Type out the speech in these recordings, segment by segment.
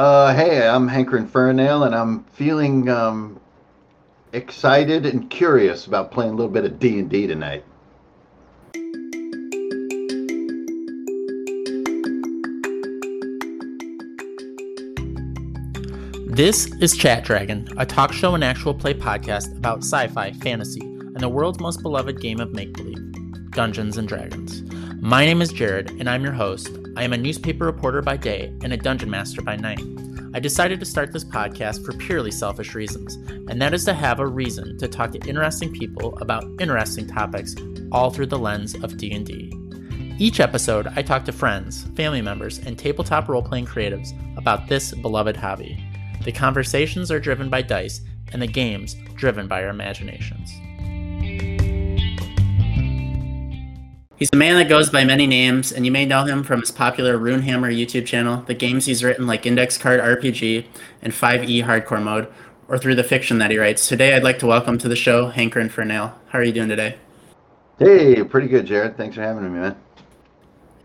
Uh, hey, I'm Hankerin Ferinale, and I'm feeling um, excited and curious about playing a little bit of D and D tonight. This is Chat Dragon, a talk show and actual play podcast about sci fi, fantasy, and the world's most beloved game of make believe Dungeons and Dragons. My name is Jared, and I'm your host. I am a newspaper reporter by day and a dungeon master by night. I decided to start this podcast for purely selfish reasons, and that is to have a reason to talk to interesting people about interesting topics all through the lens of D&D. Each episode, I talk to friends, family members, and tabletop role-playing creatives about this beloved hobby. The conversations are driven by dice, and the games driven by our imaginations. He's a man that goes by many names, and you may know him from his popular Runehammer YouTube channel, the games he's written like Index Card RPG and 5e Hardcore Mode, or through the fiction that he writes. Today, I'd like to welcome to the show Hankerin Ferinale. How are you doing today? Hey, pretty good, Jared. Thanks for having me, man.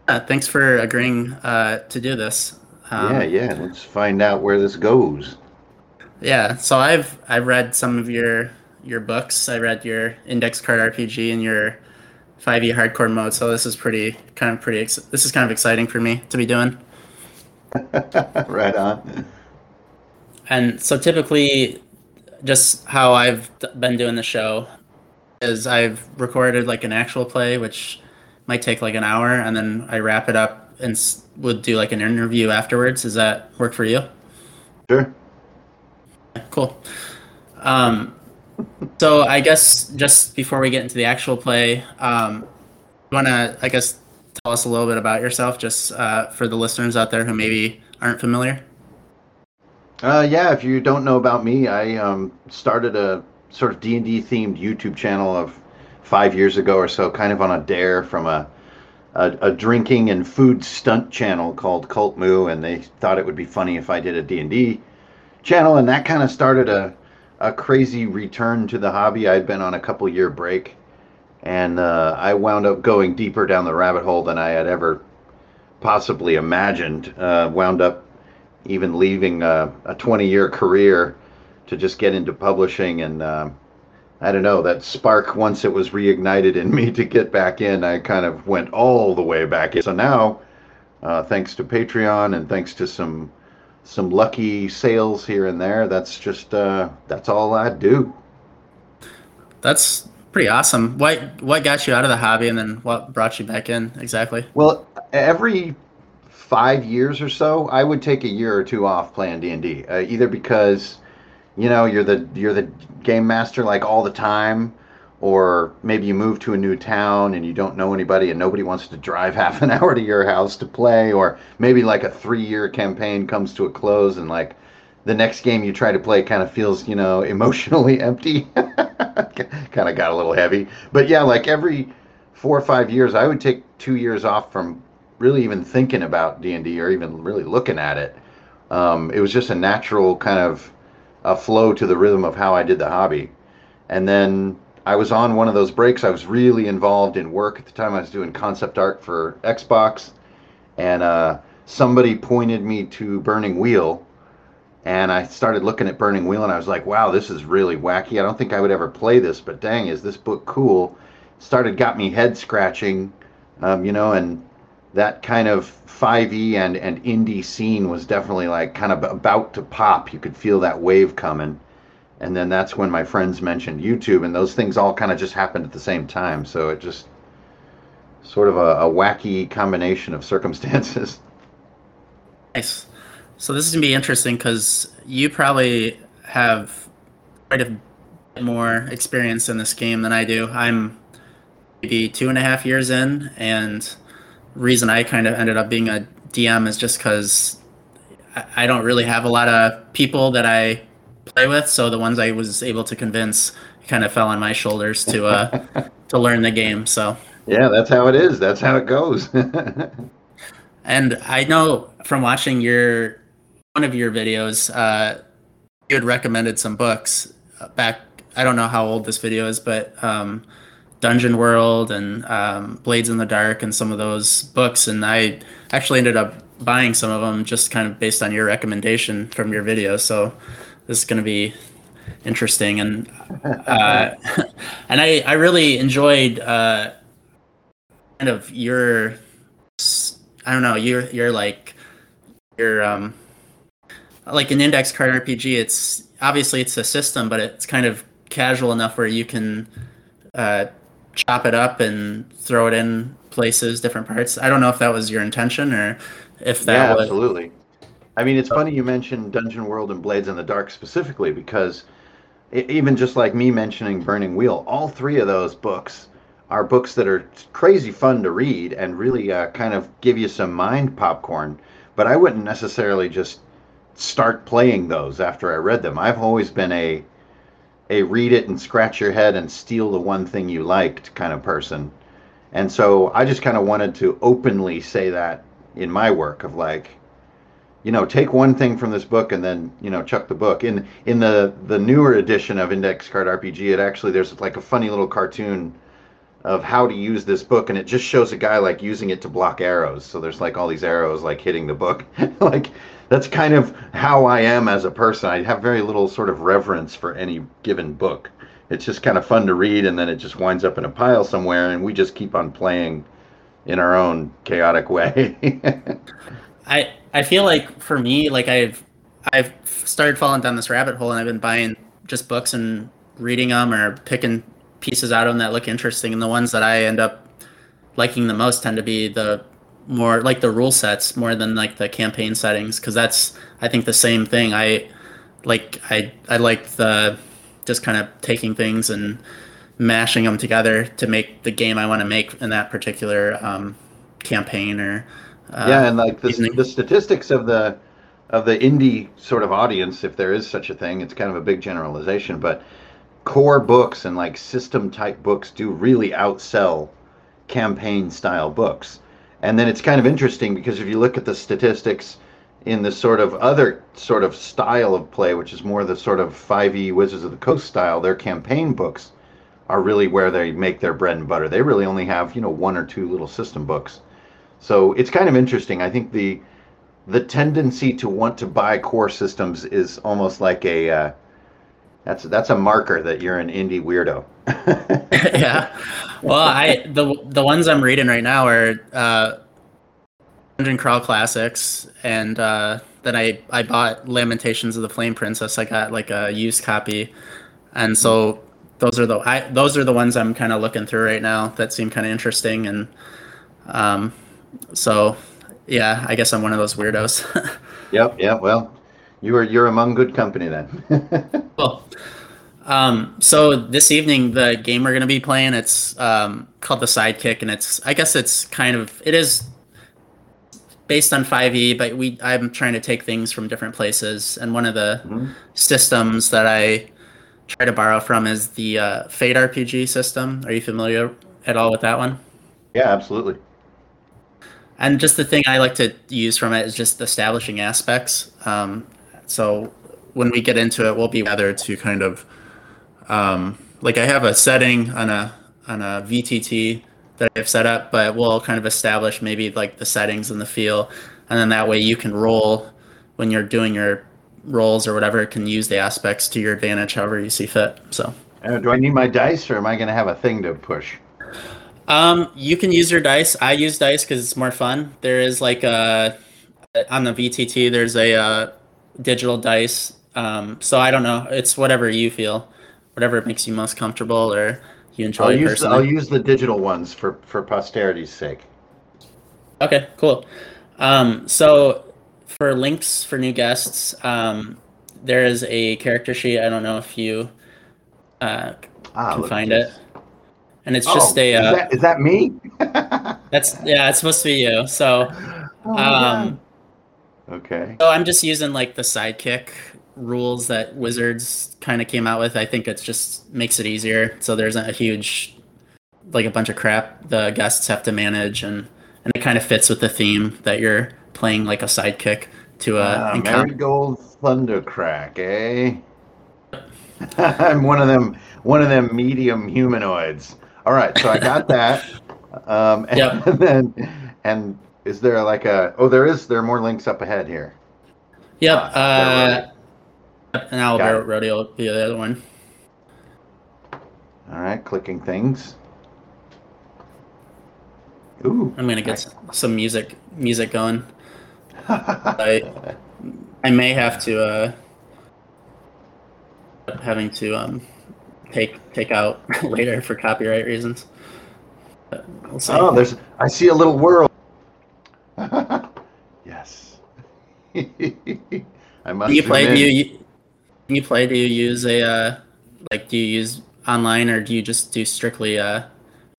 Uh, thanks for agreeing uh, to do this. Um, yeah, yeah. Let's find out where this goes. Yeah. So I've I've read some of your your books. I read your Index Card RPG and your 5e hardcore mode. So this is pretty kind of pretty. Ex- this is kind of exciting for me to be doing. right on. And so typically, just how I've been doing the show is I've recorded like an actual play, which might take like an hour, and then I wrap it up and would do like an interview afterwards. Does that work for you? Sure. Cool. Um, so I guess just before we get into the actual play, um, you want to, I guess, tell us a little bit about yourself, just uh, for the listeners out there who maybe aren't familiar. Uh, yeah, if you don't know about me, I um, started a sort of D and D themed YouTube channel of five years ago or so, kind of on a dare from a, a, a drinking and food stunt channel called Cult Moo, and they thought it would be funny if I did a D and D channel, and that kind of started a a crazy return to the hobby. I'd been on a couple year break, and uh, I wound up going deeper down the rabbit hole than I had ever possibly imagined. Uh, wound up even leaving a, a 20 year career to just get into publishing and. Uh, I don't know that spark once it was reignited in me to get back in. I kind of went all the way back in. So now, uh, thanks to Patreon and thanks to some some lucky sales here and there. That's just uh, that's all I do. That's pretty awesome. What what got you out of the hobby, and then what brought you back in exactly? Well, every five years or so, I would take a year or two off playing D and D, uh, either because you know you're the you're the game master like all the time or maybe you move to a new town and you don't know anybody and nobody wants to drive half an hour to your house to play or maybe like a three year campaign comes to a close and like the next game you try to play kind of feels you know emotionally empty. Kind of got a little heavy. But yeah like every four or five years i would take two years off from really even thinking about d&d or even really looking at it. Um, it was just a natural kind of a flow to the rhythm of how i did the hobby. And then I was on one of those breaks. I was really involved in work at the time. I was doing concept art for Xbox, and uh, somebody pointed me to Burning Wheel, and I started looking at Burning Wheel, and I was like, "Wow, this is really wacky. I don't think I would ever play this, but dang, is this book cool?" Started got me head scratching, um, you know, and that kind of 5e and and indie scene was definitely like kind of about to pop. You could feel that wave coming and then that's when my friends mentioned YouTube, and those things all kind of just happened at the same time. So it just sort of a, a wacky combination of circumstances. Nice. So this is gonna be interesting because you probably have quite a bit more experience in this game than I do. I'm maybe two and a half years in, and reason I kind of ended up being a DM is just because I don't really have a lot of people that I play with. So the ones I was able to convince kind of fell on my shoulders to uh, to learn the game. So yeah, that's how it is. That's how it goes. and I know from watching your one of your videos, uh, you had recommended some books back. I don't know how old this video is, but um, Dungeon World and um, Blades in the Dark and some of those books. And I actually ended up buying some of them just kind of based on your recommendation from your video. So this is going to be interesting, and uh, and I I really enjoyed uh, kind of your I don't know you're you're like you're um like an index card RPG. It's obviously it's a system, but it's kind of casual enough where you can uh, chop it up and throw it in places, different parts. I don't know if that was your intention or if that yeah, was absolutely. I mean, it's funny you mentioned Dungeon World and Blades in the Dark specifically because it, even just like me mentioning Burning Wheel, all three of those books are books that are crazy fun to read and really uh, kind of give you some mind popcorn. But I wouldn't necessarily just start playing those after I read them. I've always been a a read it and scratch your head and steal the one thing you liked kind of person. And so I just kind of wanted to openly say that in my work of like, you know, take one thing from this book and then, you know, chuck the book. In in the the newer edition of Index Card RPG, it actually there's like a funny little cartoon of how to use this book and it just shows a guy like using it to block arrows. So there's like all these arrows like hitting the book. like that's kind of how I am as a person. I have very little sort of reverence for any given book. It's just kind of fun to read, and then it just winds up in a pile somewhere, and we just keep on playing in our own chaotic way. I I feel like for me, like I've I've started falling down this rabbit hole, and I've been buying just books and reading them or picking pieces out of them that look interesting, and the ones that I end up liking the most tend to be the more like the rule sets more than like the campaign settings because that's I think the same thing. I like I I like the just kind of taking things and mashing them together to make the game I want to make in that particular um, campaign or uh, yeah, and like the, the statistics of the of the indie sort of audience, if there is such a thing, it's kind of a big generalization, but core books and like system type books do really outsell campaign style books. And then it's kind of interesting because if you look at the statistics in the sort of other sort of style of play, which is more the sort of 5e Wizards of the Coast style, their campaign books are really where they make their bread and butter. They really only have, you know, one or two little system books. So it's kind of interesting. I think the the tendency to want to buy core systems is almost like a uh, that's that's a marker that you're an indie weirdo. yeah. Well, I the the ones I'm reading right now are uh, Dungeon Crawl Classics, and uh, then I I bought Lamentations of the Flame Princess. I got like a used copy, and so those are the I, those are the ones I'm kind of looking through right now that seem kind of interesting, and um, so yeah, I guess I'm one of those weirdos. yep. Yeah. Well, you are you're among good company then. well, Um, so this evening, the game we're going to be playing, it's um, called the Sidekick, and it's I guess it's kind of it is based on 5e, but we I'm trying to take things from different places, and one of the mm-hmm. systems that I try to borrow from is the uh, Fate RPG system. Are you familiar at all with that one? Yeah, absolutely. And just the thing I like to use from it is just establishing aspects. Um, so when we get into it, we'll be rather to kind of um, like I have a setting on a on a VTT that I've set up, but we'll kind of establish maybe like the settings and the feel, and then that way you can roll when you're doing your rolls or whatever. Can use the aspects to your advantage, however you see fit. So, uh, do I need my dice, or am I going to have a thing to push? Um, you can use your dice. I use dice because it's more fun. There is like a on the VTT. There's a uh, digital dice. Um, so I don't know. It's whatever you feel whatever makes you most comfortable or you enjoy I'll use, the, I'll use the digital ones for, for posterity's sake. Okay, cool. Um, so for links for new guests, um, there is a character sheet. I don't know if you uh, ah, can find it. And it's just oh, a. Uh, is, that, is that me? that's yeah. It's supposed to be you. So. Oh, um, okay. So I'm just using like the sidekick rules that Wizards kind of came out with. I think it just makes it easier. So there's a huge, like a bunch of crap the guests have to manage, and and it kind of fits with the theme that you're playing like a sidekick to a uh, encom- Marigold Thundercrack, eh? I'm one of them. One of them medium humanoids. All right, so I got that. Um, and, yep. then and Is there like a? Oh, there is. There are more links up ahead here. Yep. Uh, I'll Got it. rodeo will the other one. All right, clicking things. Ooh. I'm gonna get some music music going. I I may have to uh having to um take take out later for copyright reasons. We'll oh, there's. I see a little world. yes. I must. Do you play? Do you you play? Do you use a uh, like? Do you use online or do you just do strictly uh,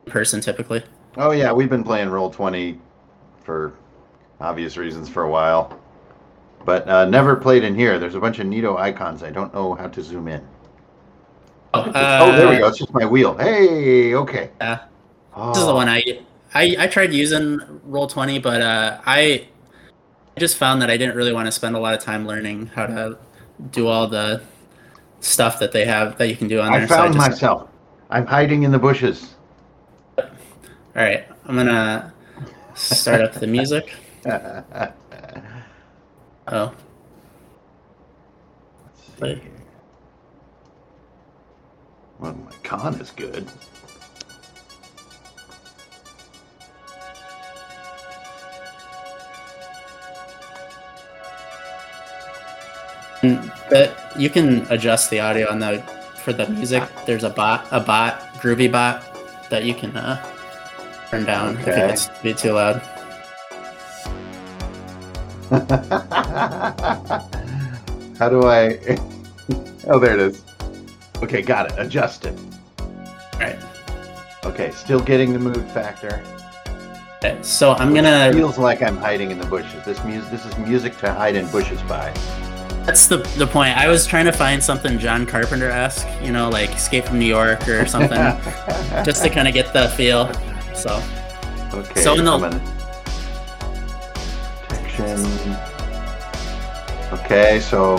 in person typically? Oh yeah, we've been playing Roll Twenty for obvious reasons for a while, but uh, never played in here. There's a bunch of neato icons. I don't know how to zoom in. Oh, oh, there we uh, go. It's just my wheel. Hey, okay. Yeah. Oh, This is the one I I, I tried using Roll Twenty, but uh, I I just found that I didn't really want to spend a lot of time learning how to do all the stuff that they have that you can do on there. I so found just- myself. I'm hiding in the bushes. All right, I'm gonna start up the music. Oh, Play. Well, my con is good. Mm, but you can adjust the audio on the for the music. There's a bot, a bot, Groovy bot that you can uh, turn down if it Okay. gets to be too loud. How do I? Oh, there it is. Okay, got it. Adjusted. All right. Okay, still getting the mood factor. Okay, so I'm gonna. It Feels like I'm hiding in the bushes. This music, this is music to hide in bushes by. That's the the point. I was trying to find something John Carpenter esque, you know, like Escape from New York or something, just to kind of get the feel. So Okay. So in the-. Protection. Okay, so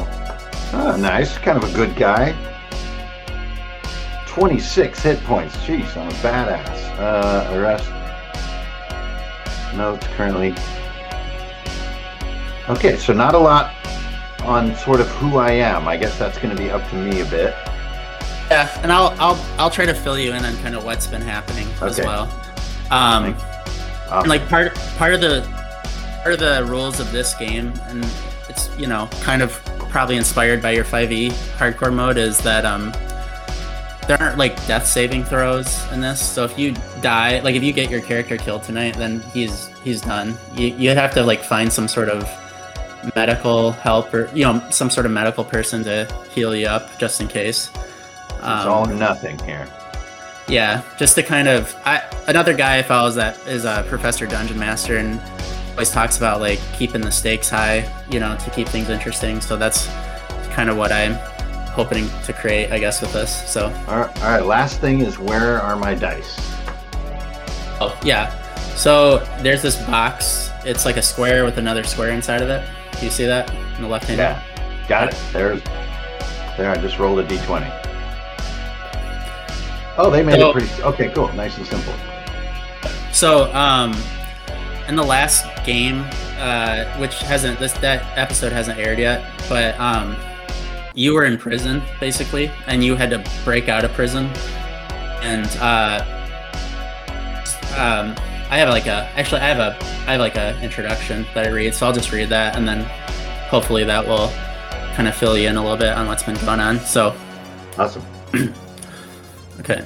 oh, nice, kind of a good guy. Twenty-six hit points. Jeez, I'm a badass. Uh, arrest. Notes currently. Okay, so not a lot on sort of who I am. I guess that's going to be up to me a bit. yeah, and I'll I'll I'll try to fill you in on kind of what's been happening as well. Um, Awesome. like part part of the part of the rules of this game, and it's you know kind of probably inspired by your 5e hardcore mode, is that um there aren't like death saving throws in this. So if you die, like if you get your character killed tonight, then he's he's done. You you have to like find some sort of medical help or you know some sort of medical person to heal you up just in case. it's Um, all nothing here. yeah, just to kind of I another guy I follow is that is a Professor Dungeon Master and always talks about like keeping the stakes high, you know, to keep things interesting. So that's kind of what I'm hoping to create, I guess, with this. So All right, all right. Last thing is where are my dice? oh yeah, so there's this box. It's like a square with another square inside of it. Do you see that in the left hand? Yeah, got it. There's there. I just rolled a d20. Oh, they made So- it pretty. Okay, cool. Nice and simple. So, um, in the last game, uh, which hasn't this that episode hasn't aired yet, but um, you were in prison basically, and you had to break out of prison, and uh, um, I have like a actually I have a I have like a introduction that I read, so I'll just read that, and then hopefully that will kind of fill you in a little bit on what's been going on. So. Awesome. Okay.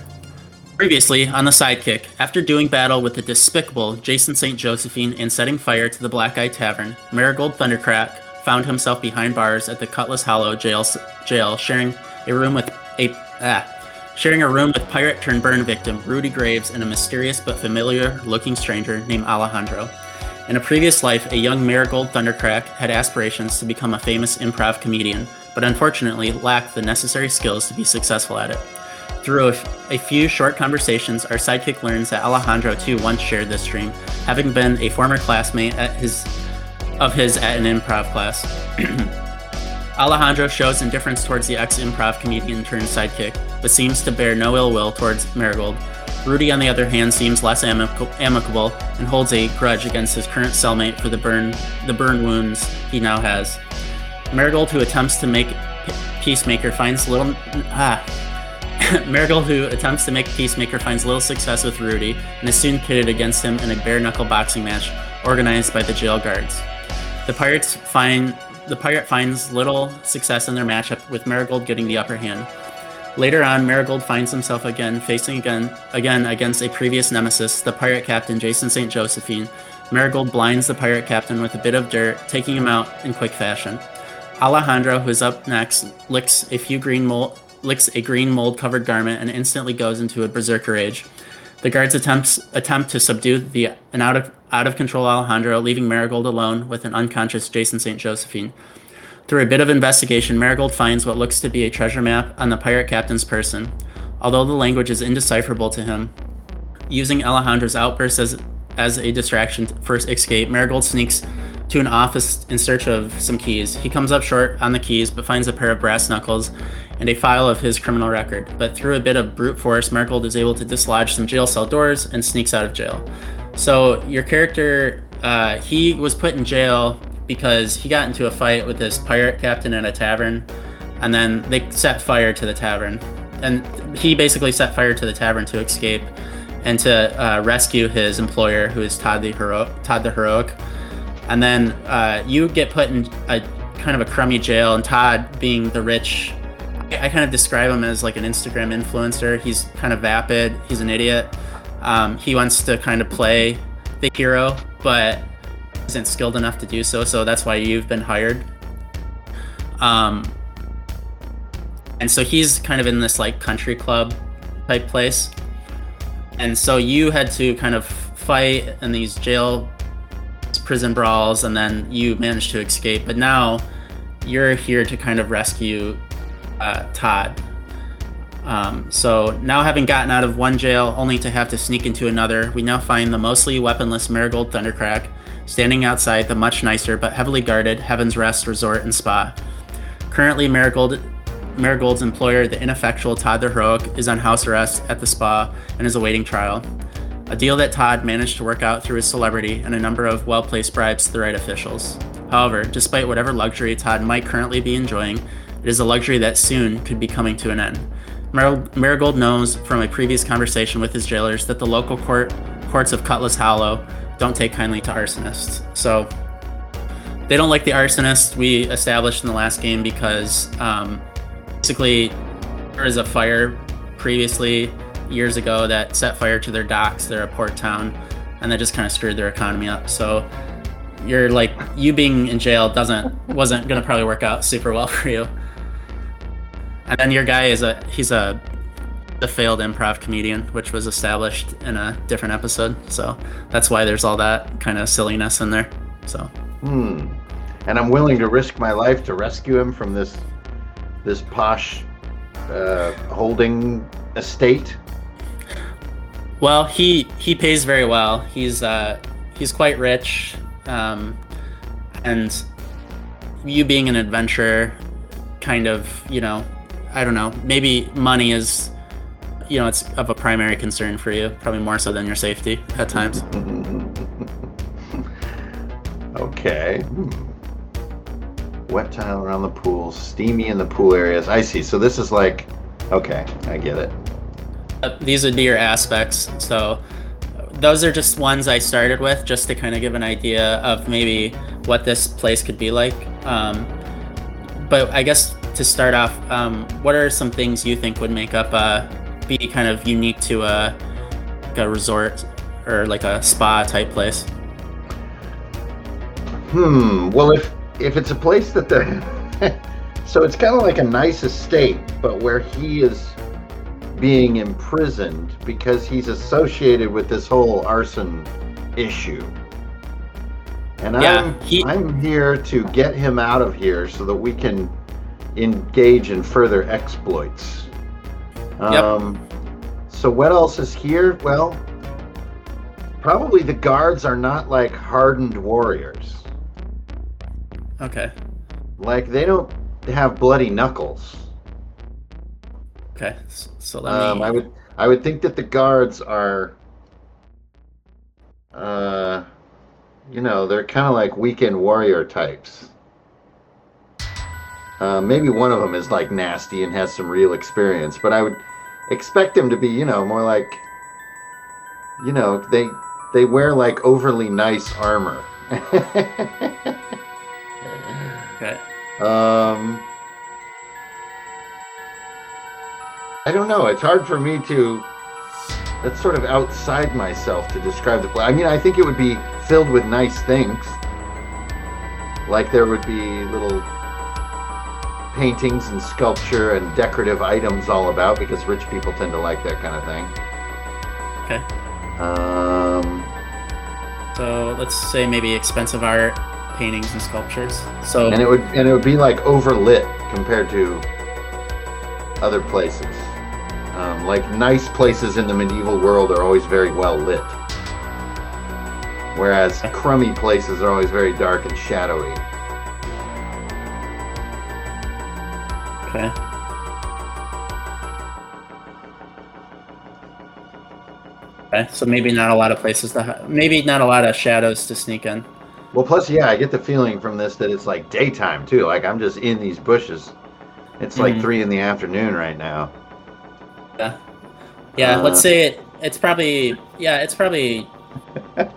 Previously on the Sidekick, after doing battle with the despicable Jason St. Josephine and setting fire to the Black Eye Tavern, Marigold Thundercrack found himself behind bars at the Cutlass Hollow jail, jail sharing a room with a ah, sharing a room with pirate turned burn victim Rudy Graves and a mysterious but familiar looking stranger named Alejandro. In a previous life, a young Marigold Thundercrack had aspirations to become a famous improv comedian, but unfortunately lacked the necessary skills to be successful at it. Through a, a few short conversations, our sidekick learns that Alejandro too once shared this dream, having been a former classmate at his of his at an improv class. Alejandro shows indifference towards the ex-improv comedian turned sidekick, but seems to bear no ill will towards Marigold. Rudy, on the other hand, seems less amic- amicable and holds a grudge against his current cellmate for the burn the burn wounds he now has. Marigold, who attempts to make Peacemaker, finds little ah. Marigold, who attempts to make Peacemaker, finds little success with Rudy and is soon pitted against him in a bare knuckle boxing match organized by the jail guards. The pirates find the pirate finds little success in their matchup, with Marigold getting the upper hand. Later on, Marigold finds himself again facing again again against a previous nemesis, the pirate captain Jason St. Josephine. Marigold blinds the pirate captain with a bit of dirt, taking him out in quick fashion. Alejandro, who is up next, licks a few green mold licks a green mold covered garment and instantly goes into a berserker rage. The guards attempts attempt to subdue the an out of out of control Alejandro, leaving Marigold alone with an unconscious Jason St. Josephine. Through a bit of investigation, Marigold finds what looks to be a treasure map on the pirate captain's person. Although the language is indecipherable to him, using Alejandro's outburst as, as a distraction for escape, Marigold sneaks to an office in search of some keys. He comes up short on the keys, but finds a pair of brass knuckles and a file of his criminal record. But through a bit of brute force, Marigold is able to dislodge some jail cell doors and sneaks out of jail. So your character, uh, he was put in jail because he got into a fight with this pirate captain at a tavern, and then they set fire to the tavern, and he basically set fire to the tavern to escape and to uh, rescue his employer, who is Todd the Hero- Todd the Heroic. And then uh, you get put in a kind of a crummy jail, and Todd, being the rich, I kind of describe him as like an Instagram influencer. He's kind of vapid. He's an idiot. Um, he wants to kind of play the hero, but isn't skilled enough to do so. So that's why you've been hired. Um, and so he's kind of in this like country club type place. And so you had to kind of fight in these jail prison brawls and then you managed to escape. But now you're here to kind of rescue uh, Todd. Um, so now having gotten out of one jail only to have to sneak into another, we now find the mostly weaponless Marigold Thundercrack standing outside the much nicer but heavily guarded Heaven's Rest Resort and Spa. Currently, Marigold, Marigold's employer, the ineffectual Todd the Heroic, is on house arrest at the spa and is awaiting trial. A deal that Todd managed to work out through his celebrity and a number of well placed bribes to the right officials. However, despite whatever luxury Todd might currently be enjoying, it is a luxury that soon could be coming to an end. Mar- Marigold knows from a previous conversation with his jailers that the local court courts of Cutlass Hollow don't take kindly to arsonists. So they don't like the arsonist we established in the last game because um, basically there was a fire previously years ago that set fire to their docks. They're a port town, and that just kind of screwed their economy up. So you're like you being in jail doesn't wasn't gonna probably work out super well for you. And then your guy is a he's a the failed improv comedian, which was established in a different episode. So that's why there's all that kind of silliness in there. So. Hmm. And I'm willing to risk my life to rescue him from this this posh uh, holding estate. Well, he he pays very well. He's uh, he's quite rich, um, and you being an adventurer, kind of you know, I don't know, maybe money is you know, it's of a primary concern for you, probably more so than your safety at times. okay. Wet tile around the pool, steamy in the pool areas. I see. So this is like, okay, I get it. Uh, these would be your aspects. So those are just ones I started with just to kind of give an idea of maybe what this place could be like. Um, but I guess to start off, um, what are some things you think would make up a be kind of unique to a, like a resort or like a spa type place? Hmm. Well, if if it's a place that the so it's kind of like a nice estate, but where he is being imprisoned because he's associated with this whole arson issue. And Yeah, I'm he- I'm here to get him out of here so that we can engage in further exploits. Um, So what else is here? Well, probably the guards are not like hardened warriors. Okay. Like they don't have bloody knuckles. Okay. So let Um, me. I would I would think that the guards are, uh, you know, they're kind of like weekend warrior types. Uh, maybe one of them is like nasty and has some real experience, but I would expect them to be, you know, more like, you know, they they wear like overly nice armor. Okay. Um, I don't know. It's hard for me to. That's sort of outside myself to describe the place. I mean, I think it would be filled with nice things. Like there would be little paintings and sculpture and decorative items all about because rich people tend to like that kind of thing. Okay. Um, So let's say maybe expensive art, paintings and sculptures. So and it would and it would be like overlit compared to other places. Um, like nice places in the medieval world are always very well lit, whereas crummy places are always very dark and shadowy. okay. Okay, so maybe not a lot of places to hi- maybe not a lot of shadows to sneak in. Well, plus, yeah, I get the feeling from this that it's like daytime too. Like I'm just in these bushes. It's like Mhm. three in the afternoon right now. Yeah. Yeah, Uh, let's say it it's probably yeah, it's probably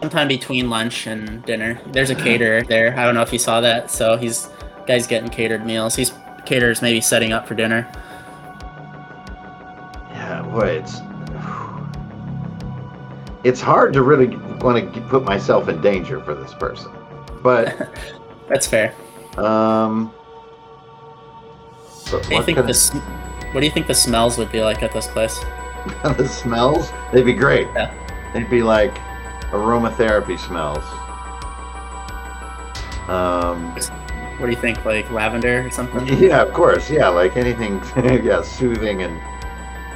sometime between lunch and dinner. There's a caterer there. I don't know if you saw that. So he's guy's getting catered meals. He's caterers maybe setting up for dinner. Yeah, boy, it's it's hard to really want to put myself in danger for this person, but That's fair. um. But What do you what think this. the sm- what do you think the smells would be like at this place? the smells? They'd be great. Yeah. They'd be like aromatherapy smells. Um. What do you think, like lavender or something? Yeah, of course. Yeah, like anything. yeah, soothing and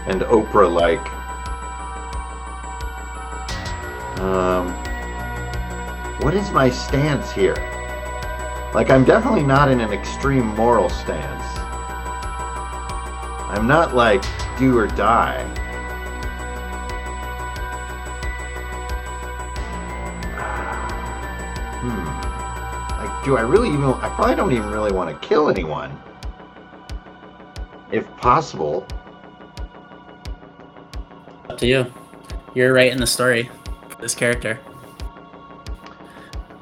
and Oprah like. Um, what is my stance here? Like, I'm definitely not in an extreme moral stance. I'm not like do or die. Hmm. Like, do I really even? I probably don't even really want to kill anyone. If possible. Up to you. You're right in the story this character.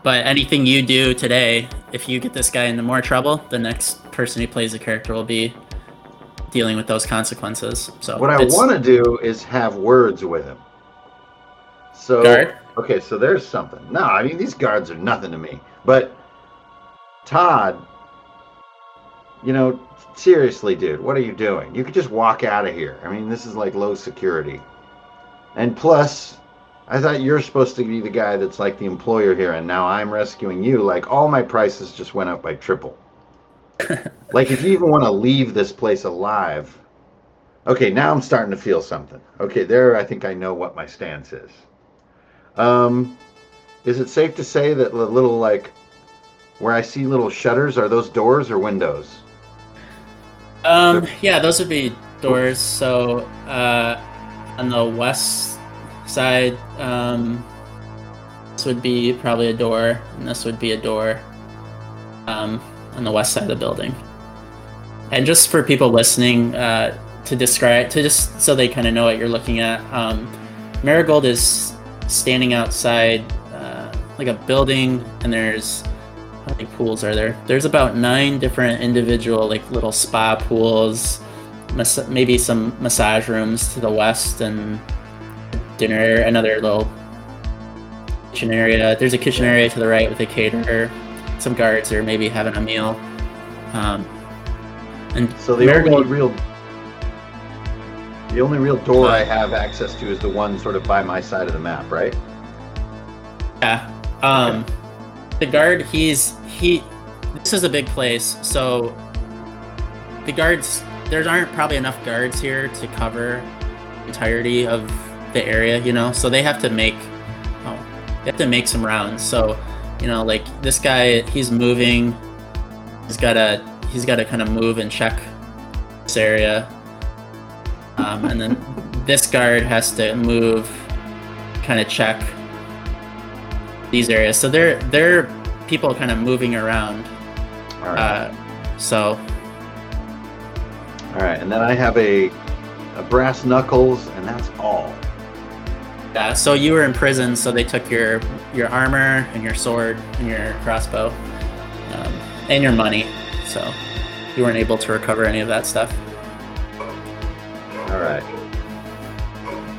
But anything you do today, if you get this guy into more trouble, the next person who plays the character will be dealing with those consequences. So What I want to do is have words with him. So guard. okay, so there's something. No, I mean these guards are nothing to me. But Todd, you know, seriously, dude, what are you doing? You could just walk out of here. I mean, this is like low security. And plus, I thought you're supposed to be the guy that's like the employer here, and now I'm rescuing you. Like all my prices just went up by triple. Like if you even want to leave this place alive. Okay, now I'm starting to feel something. Okay, there I think I know what my stance is. Um, is it safe to say that the little like where I see little shutters are those doors or windows? Um, yeah, those would be doors. So uh, on the west side, um, this would be probably a door, and this would be a door um, on the west side of the building. And just for people listening, uh, to describe, to just so they kind of know what you're looking at, um, Marigold is standing outside uh, like a building, and there's how many pools are there? There's about nine different individual like little spa pools, mas- maybe some massage rooms to the west, and dinner another little kitchen area. There's a kitchen area to the right with a caterer. Some guards are maybe having a meal. Um, and So the Marigold- only real the only real door I have access to is the one sort of by my side of the map, right? Yeah. Um, the guard, he's he. This is a big place, so the guards. There aren't probably enough guards here to cover the entirety of the area, you know. So they have to make. Oh, they have to make some rounds. So, you know, like this guy, he's moving. He's gotta. He's gotta kind of move and check this area. Um, and then this guard has to move, kind of check these areas. So they're they're people kind of moving around. All right. Uh, so All right. And then I have a, a brass knuckles, and that's all. yeah, so you were in prison, so they took your your armor and your sword and your crossbow, um, and your money. So you weren't able to recover any of that stuff. All right.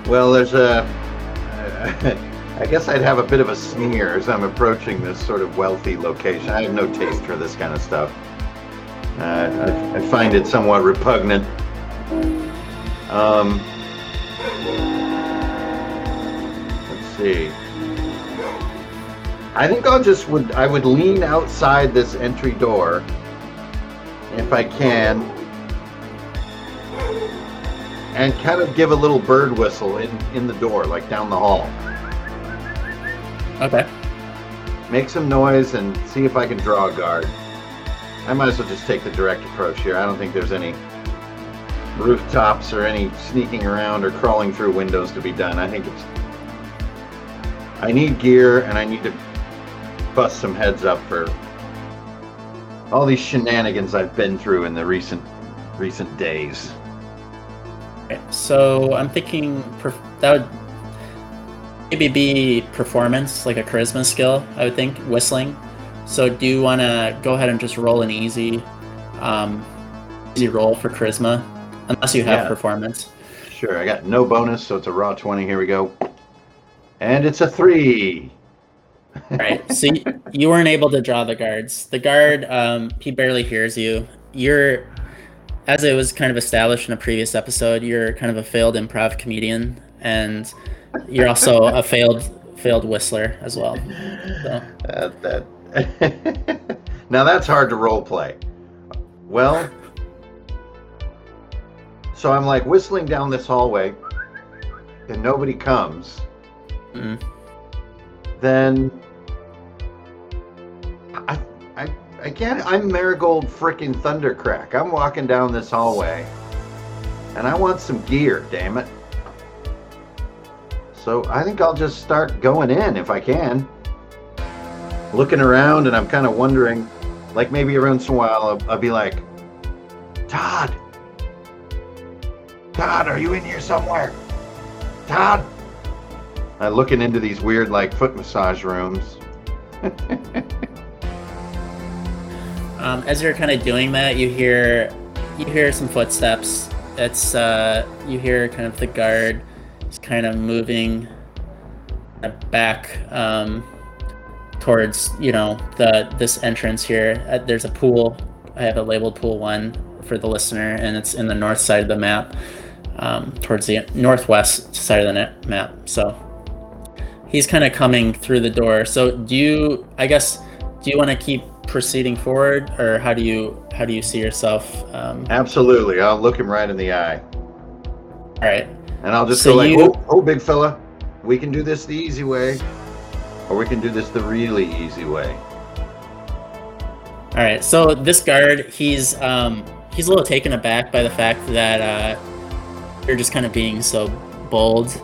Well, there's a. I guess I'd have a bit of a sneer as I'm approaching this sort of wealthy location. I have no taste for this kind of stuff. Uh, I, I find it somewhat repugnant. Um, let's see. I think I'll just would I would lean outside this entry door if I can and kind of give a little bird whistle in, in the door, like down the hall. Okay. Make some noise and see if I can draw a guard. I might as well just take the direct approach here. I don't think there's any rooftops or any sneaking around or crawling through windows to be done. I think it's. I need gear and I need to bust some heads up for all these shenanigans I've been through in the recent recent days. So I'm thinking perf- that would maybe be performance, like a charisma skill. I would think whistling. So do you want to go ahead and just roll an easy, um, easy roll for charisma, unless you have Yeah. performance. Sure, I got no bonus, so it's a raw 20. Here we go. And it's a three. Right. So you, you weren't able to draw the guards. The guard, um, he barely hears you. You're, as it was kind of established in a previous episode, you're kind of a failed improv comedian, and you're also a failed failed whistler as well. So. That, that. now that's hard to role play. Well, so I'm like whistling down this hallway, and nobody comes. Mm. Then again, I'm Marigold frickin' Thundercrack. I'm walking down this hallway, and I want some gear. Damn it! So I think I'll just start going in if I can. Looking around, and I'm kind of wondering, like maybe every once in a while, I'll, I'll be like, Todd, Todd, are you in here somewhere? Todd. I'm looking into these weird, like foot massage rooms. Um, as you're kind of doing that, you hear you hear some footsteps. It's uh, you hear kind of the guard is kind of moving back um, towards you know the this entrance here. Uh, there's a pool. I have it labeled pool one for the listener, and it's in the north side of the map, um, towards the northwest side of the map. So he's kind of coming through the door. So do you? I guess do you want to keep proceeding forward, or how do you how do you see yourself? Um, Absolutely. I'll look him right in the eye. all right. And I'll just So go like, you- oh, oh, big fella, we can do this the easy way. Or we can do this the really easy way. All right. So this guard, he's um, he's a little taken aback by the fact that uh, you're just kind of being so bold,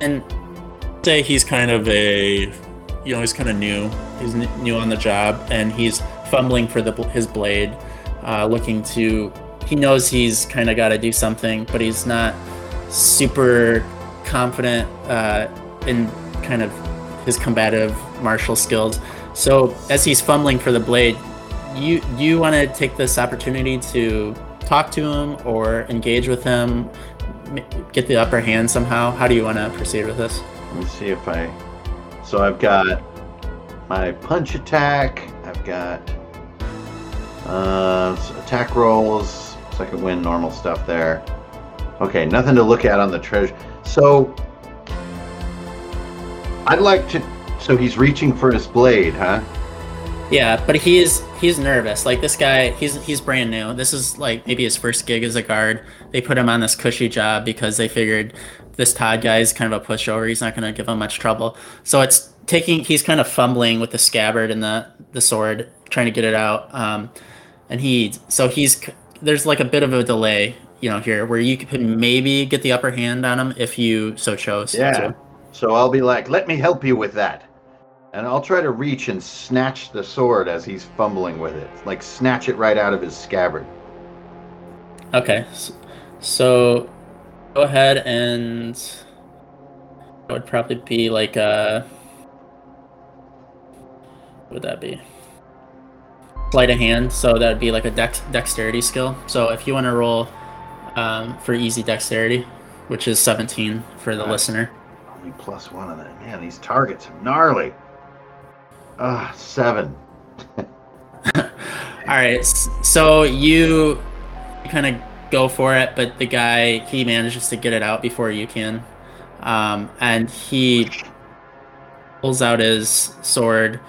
and say he's kind of a, you know, he's kind of new. He's new on the job, and he's fumbling for the his blade, uh, looking to. He knows he's kind of got to do something, but he's not super confident uh, in kind of his combative martial skills. So as he's fumbling for the blade, you you want to take this opportunity to talk to him or engage with him, get the upper hand somehow? How do you want to proceed with this? Let me see if I. So I've got my punch attack. I've got uh, attack rolls. i can win, normal stuff there. Okay, nothing to look at on the treasure. So I'd like to. So he's reaching for his blade, huh? Yeah, but he's he's nervous. Like this guy, he's he's brand new. This is like maybe his first gig as a guard. They put him on this cushy job because they figured this Todd guy is kind of a pushover. He's not going to give him much trouble. So it's taking. He's kind of fumbling with the scabbard and the the sword, trying to get it out. Um, and he so he's there's like a bit of a delay. you know here where you could maybe get the upper hand on him if you so chose. Yeah. to. So I'll be like, let me help you with that. And I'll try to reach and snatch the sword as he's fumbling with it. Like, snatch it right out of his scabbard. Okay. So go ahead and it would probably be like a what would that be? Sleight of hand, so that'd be like a dex dexterity skill. So if you want to roll um, for easy dexterity, which is 17 for the listener. Only plus one of that. Man, these targets are gnarly. Ah, seven. All right, so you kind of go for it, but the guy he manages to get it out before you can, um, and he pulls out his sword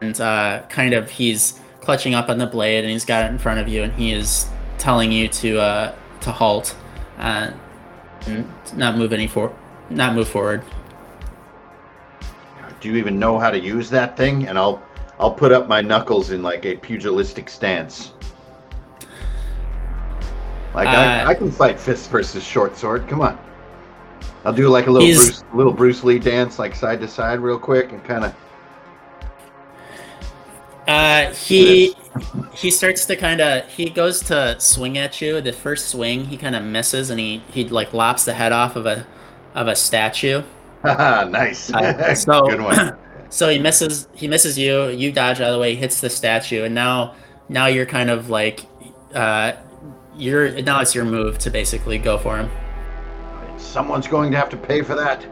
and uh, kind of he's clutching up on the blade, and he's got it in front of you, and he is telling you to uh, to halt uh, and not move any for not move forward. Do you even know how to use that thing? And I'll I'll put up my knuckles in like a pugilistic stance. Like Uh, I, I can fight fist versus short sword. Come on. I'll do like a little Bruce, little Bruce Lee dance, like side to side, real quick, and kind of. Uh, he he starts to kind of he goes to swing at you. The first swing, he kind of misses, and he he like lops the head off of a of a statue. Nice. Uh, so Good one. so he misses he misses you. You dodge out of the way, hits the statue, and now now you're kind of like uh you're now it's your move to basically go for him. Someone's going to have to pay for that.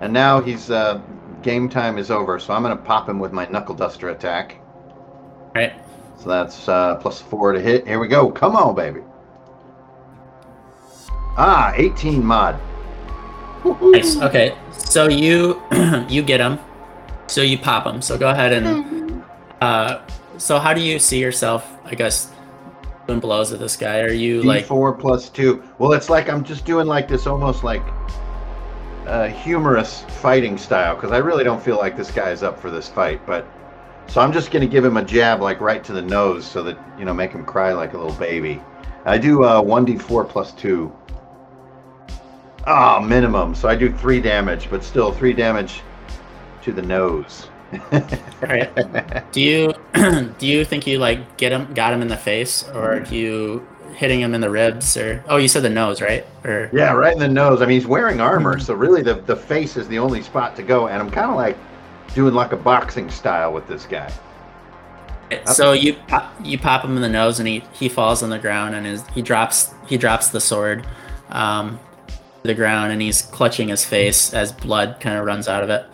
And now he's uh, game time is over, so I'm gonna pop him with my knuckle duster attack. Right. So that's uh, plus four to hit. Here we go. Come on, baby. Ah, 18 mod. Woohoo. Nice. Okay. So you you get him. So you pop him. So go ahead and uh so how do you see yourself, I guess, doing blows at this guy? Are you like D4 plus two. Well, it's like I'm just doing like this almost like uh, humorous fighting style because I really don't feel like this guy's up for this fight. But so I'm just gonna give him a jab like right to the nose so that you know make him cry like a little baby. I do uh, 1d4 plus two. Ah, minimum. So I do three damage, but still three damage to the nose. all right. Do you do you think you like get him got him in the face or do you hitting him in the ribs or oh you said the nose, right? Or Yeah, right in the nose. I mean, he's wearing armor, so really the, the face is the only spot to go. And I'm kind of like doing like a boxing style with this guy. so you pop, you pop him in the nose and he he falls on the ground and his he drops he drops the sword um to the ground and he's clutching his face as blood kind of runs out of it.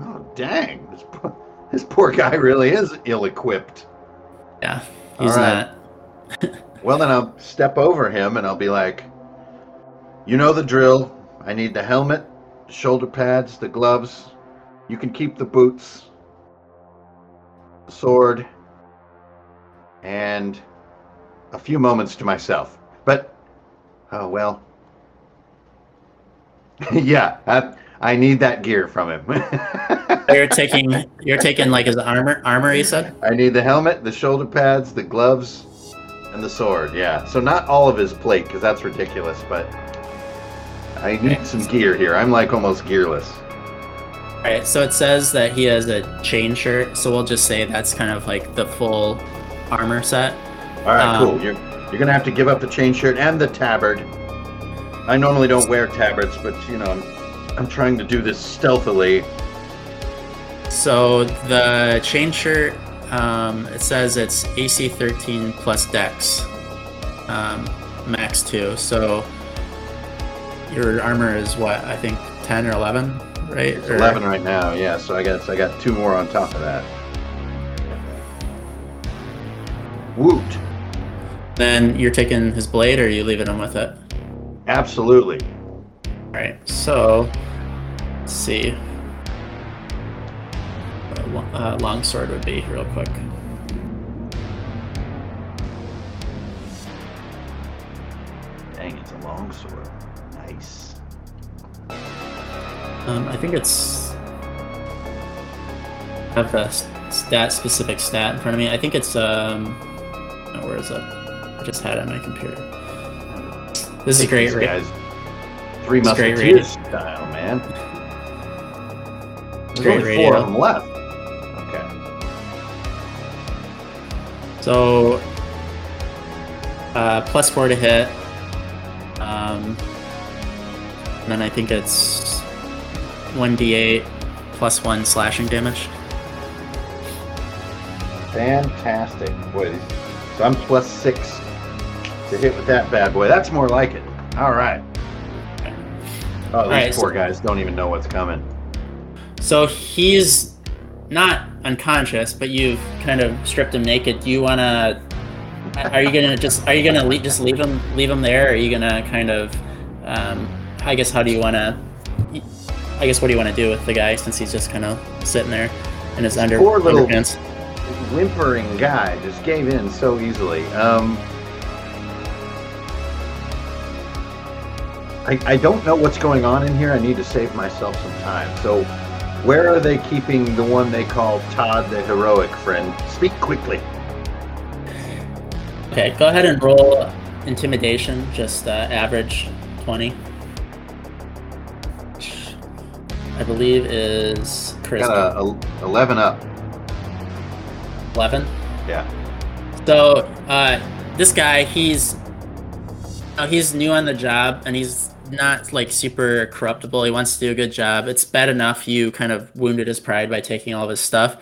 Oh, dang. This, poor- this poor guy really is ill equipped. Yeah. He's right. not Well, then I'll step over him and I'll be like, You know the drill. I need the helmet, the shoulder pads, the gloves. You can keep the boots, the sword, and a few moments to myself. But, oh well. yeah, I, I need that gear from him. You're taking you're taking like his armor armor you said? I need the helmet, the shoulder pads, the gloves, and the sword. Yeah. So not all of his plate, because that's ridiculous. But I need some gear here. I'm like almost gearless. Alright, so it says that he has a chain shirt, so we'll just say that's kind of like the full armor set. All right, Um, cool. You're you're gonna have to give up the chain shirt and the tabard. I normally don't wear tabards, but you know, I'm, I'm trying to do this stealthily. So the chain shirt, um, it says it's AC 13 plus Dex, um, max two. So your armor is what I think 10 or 11, right? Or- 11 right now. Yeah. So I guess I got two more on top of that. Woot! Then you're taking his blade, or are you leaving him with it? Absolutely. All right. So let's see. Uh, long sword would be real quick. Dang, it's a long sword. Nice. Um, I think it's I have the stat specific stat in front of me. I think it's um, oh, where is it? just had it on my computer. This is great, right? guys. Three Musketeers style, man. There's great only four radio. of them left. So, uh, plus four to hit. Um, and then I think it's 1d8 plus one slashing damage. Fantastic. Boy, so I'm plus six to hit with that bad boy. That's more like it. All right. Oh, these right, poor so- guys don't even know what's coming. So he's not unconscious, but you've kind of stripped him naked. Do you want to? Are you gonna just? Are you gonna le- just leave him? Leave him there? Or are you gonna kind of? Um, I guess. How do you want to? I guess. What do you want to do with the guy since he's just kind of sitting there in his under Poor little- underpants? Whimpering guy just gave in so easily. Um, I, I don't know what's going on in here. I need to save myself some time. So, where are they keeping the one they call Todd the heroic friend? Speak quickly. Okay, go ahead and roll intimidation. Just uh, average twenty. I believe is charisma. Got a, a 11 up. eleven. Yeah. So uh, this guy, he's uh, he's new on the job, and he's not like super corruptible. He wants to do a good job. It's bad enough you kind of wounded his pride by taking all of his stuff,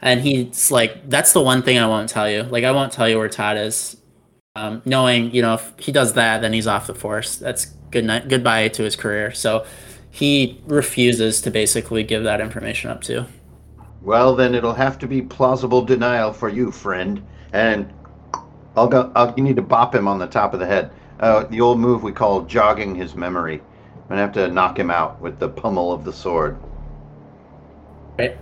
and he's like, "That's the one thing I won't tell you. Like, I won't tell you where Todd is. Um, knowing, you know, if he does that, then he's off the force. That's good night, goodbye to his career. So he refuses to basically give that information up to. Well, then it'll have to be plausible denial for you, friend. And I'll go. I'll, you need to bop him on the top of the head. Uh, the old move we call jogging his memory. I'm gonna have to knock him out with the pommel of the sword. Right.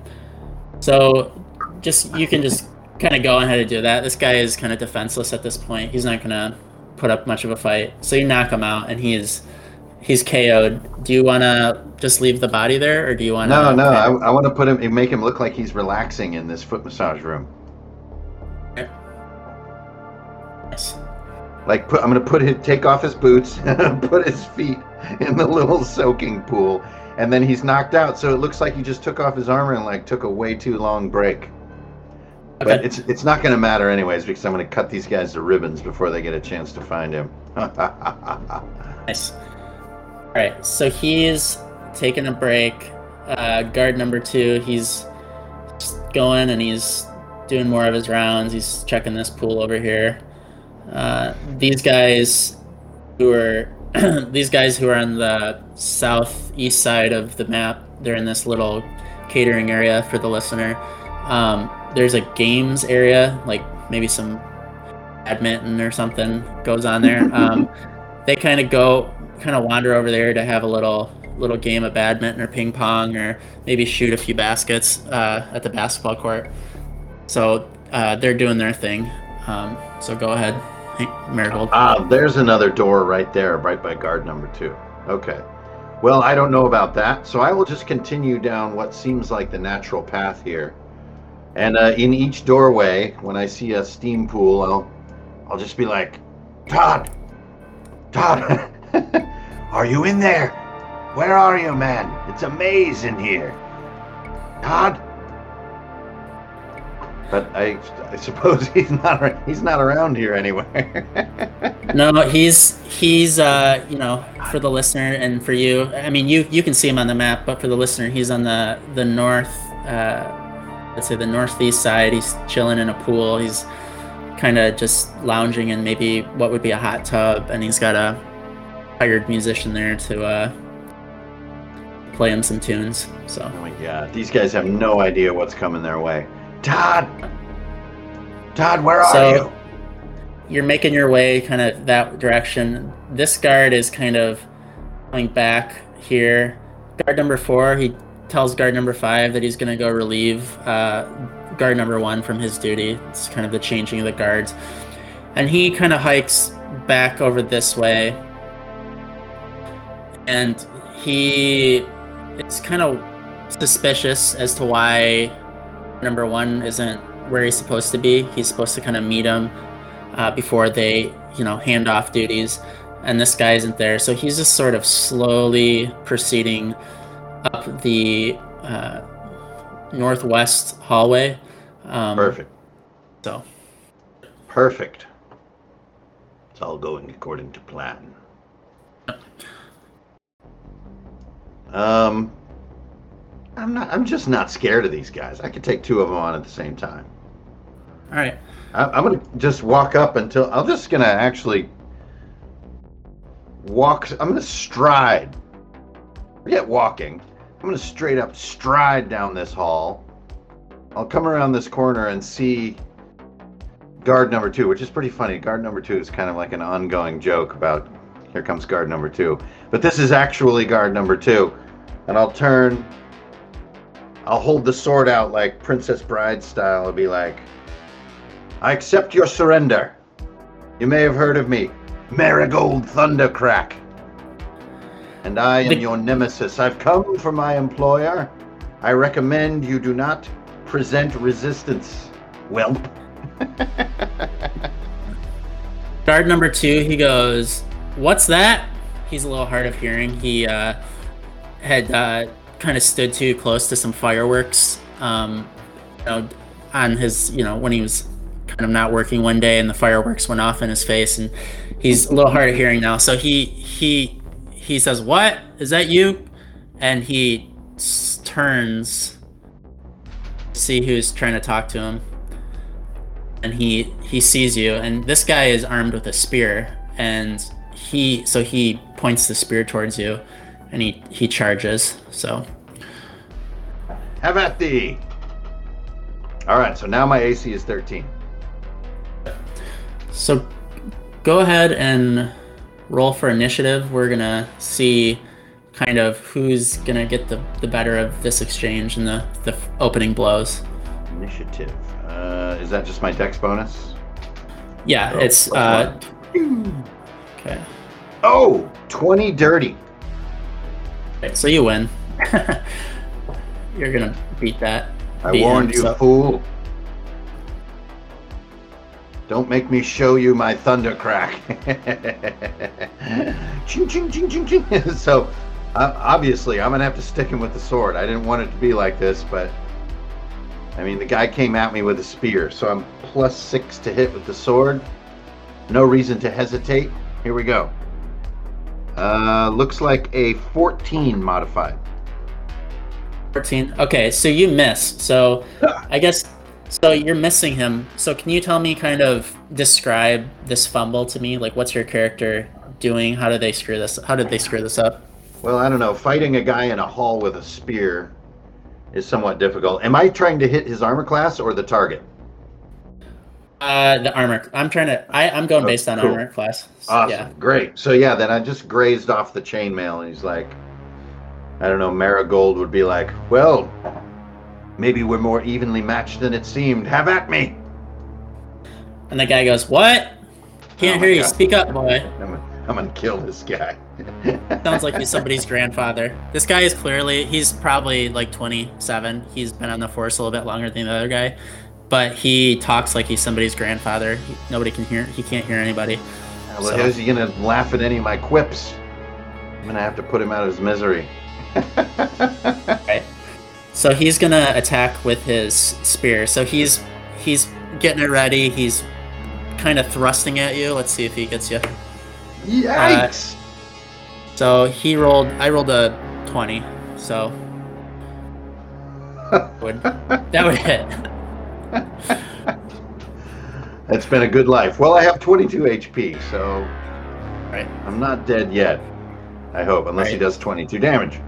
So just you can just kind of go ahead and do that. This guy is kind of defenseless at this point. He's not gonna put up much of a fight. So you knock him out, and he's he's KO'd. Do you want to just leave the body there, or do you want to? No, no, I, I want to put him, make him look like he's relaxing in this foot massage room. Like, put, I'm gonna put his, take off his boots, put his feet in the little soaking pool, and then he's knocked out. So it looks like he just took off his armor and like took a way too long break. But it's it's not gonna matter anyways because I'm gonna cut these guys to ribbons before they get a chance to find him. Nice. All right, so he's taking a break. Uh, guard number two, he's going and he's doing more of his rounds. He's checking this pool over here. Uh, these guys who are these guys who are on the southeast side of the map, they're in this little catering area for the listener. Um, there's a games area, like maybe some badminton or something goes on there. Um, they kind of go, kind of wander over there to have a little little game of badminton or ping pong, or maybe shoot a few baskets uh, at the basketball court. So uh, they're doing their thing. Um, so go ahead, Marigold. ah, there's another door right there, right by guard number two. Okay. Well, I don't know about that, so I will just continue down what seems like the natural path here. And uh, in each doorway, when I see a steam pool, I'll, I'll just be like, Todd, Todd, are you in there? Where are you, man? It's a maze in here. Todd. But I, I suppose he's not. He's not around here anywhere. No, he's he's uh you know for the listener and for you. I mean you you can see him on the map, but for the listener, he's on the the north. Uh, let's say the northeast side. He's chilling in a pool. He's kind of just lounging in maybe what would be a hot tub, and he's got a hired musician there to uh play him some tunes. So Oh my god, these guys have no idea what's coming their way. Todd! Todd, where are So- you? you're making your way kind of that direction. This guard is kind of coming back here. Guard number four, he tells guard number five that he's going to go relieve uh, guard number one from his duty. It's kind of the changing of the guards. And he kind of hikes back over this way. And he is kind of suspicious as to why number one isn't where he's supposed to be. He's supposed to kind of meet him uh, before they, you know, hand off duties. And this guy isn't there, so he's just sort of slowly proceeding up the uh, northwest hallway. Um, Perfect. So, Perfect. It's all going according to plan. Um, I'm not. I'm just not scared of these guys. I could take two of them on at the same time. all right. I, I'm gonna just walk up until I'm just gonna actually walk. I'm gonna stride. Forget walking. I'm gonna straight up stride down this hall. I'll come around this corner and see guard number two, which is pretty funny. Guard number two is kind of like an ongoing joke about here comes guard number two, but this is actually guard number two. And I'll turn. I'll hold the sword out like Princess Bride style. I'll be like. I accept your surrender. You may have heard of me, Marigold Thundercrack. And I am The- your nemesis. I've come for my employer. I recommend you do not present resistance, whelp. Guard number two, he goes, "What's that?" He's a little hard of hearing. He uh, had uh, kind of stood too close to some fireworks, um, you know, on his, you know, when he was kind of not working one day, and the fireworks went off in his face, and he's a little hard of hearing now. So he he he says, "What is that you?" And he s- turns, to see who's trying to talk to him and he he sees you and this guy is armed with a spear and he so he points the spear towards you and he he charges so Have at thee. All right, so now my AC is 13. so go ahead and roll for initiative we're gonna see kind of who's gonna get the, the better of this exchange and the the opening blows Initiative. Uh, is that just my dex bonus? yeah Oh, it's uh okay Oh, 20 dirty. So you win you're gonna beat that I beat him, warned you, so- fool. Don't make me show you my thundercrack. ching, ching, ching, ching, ching. so, uh, obviously, I'm gonna have to stick him with the sword. I didn't want it to be like this, but I mean, the guy came at me with a spear, so I'm plus six to hit with the sword. No reason to hesitate. Here we go. Uh, looks like a 14 modified. 14 okay so you miss so i guess so you're missing him so can you tell me kind of describe this fumble to me like what's your character doing how did they screw this how did they screw this up Well, I don't know. Fighting a guy in a hall with a spear is somewhat difficult. Am I trying to hit his armor class or the target? Uh the armor i'm trying to I, i'm going Oh, based on cool. armor class So, Awesome. yeah Great. So yeah, then I just grazed off the chainmail and he's like I don't know, Marigold would be like, Well, maybe we're more evenly matched than it seemed. Have at me. and the guy goes what can't Oh hear you God. speak up boy I'm gonna, I'm gonna kill this guy. sounds like he's somebody's grandfather this guy is clearly he's probably like 27 he's been on the force a little bit longer than the other guy but he talks like he's somebody's grandfather he, nobody can hear he can't hear anybody well, So- how's he gonna laugh at any of my quips? I'm gonna have to put him out of his misery. Right. So he's gonna attack with his spear. So he's he's getting it ready. He's kind of thrusting at you. Let's see if he gets you. Yikes! Uh, so he rolled. I rolled a twenty. So would that would hit? It's been a good life. Well, I have 22 HP, so Right. I'm not dead yet. I hope, unless he does 22 damage.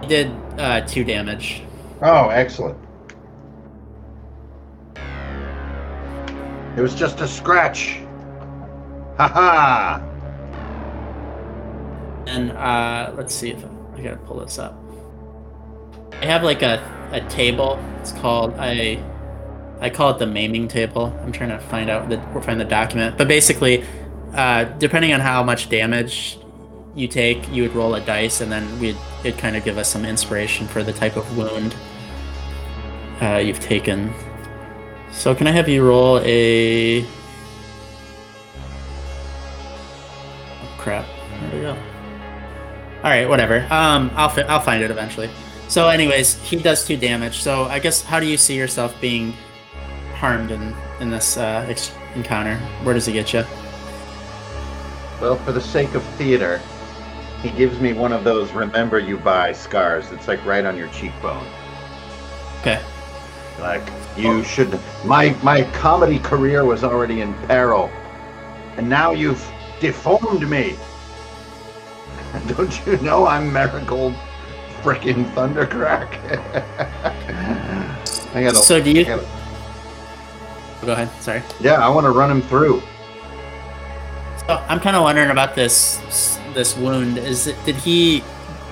He did uh, two damage. Oh, excellent. It was just a scratch. Ha ha! And uh, let's see if I gotta pull this up. I have like a, a table. It's called I I call it the maiming table. I'm trying to find out the find the document, but basically, uh, depending on how much damage you take, you would roll a dice, and then we'd it kind of give us some inspiration for the type of wound uh, you've taken. So can I have you roll a? Oh, crap. There we go. All right, whatever. Um, I'll fi- I'll find it eventually. So, anyways, he does two damage. So I guess how do you see yourself being harmed in in this uh, ex- encounter? Where does he get you? Well, for the sake of theater, he gives me one of those remember you buy scars. It's like right on your cheekbone. Okay. Like you should my my comedy career was already in peril. And now you've deformed me. Don't you know I'm Marigold freaking Thundercrack? I gotta So do you? I gotta- Go ahead. Sorry. yeah, I wanna run him through. So I'm kind of wondering about this this wound. Is it, did he?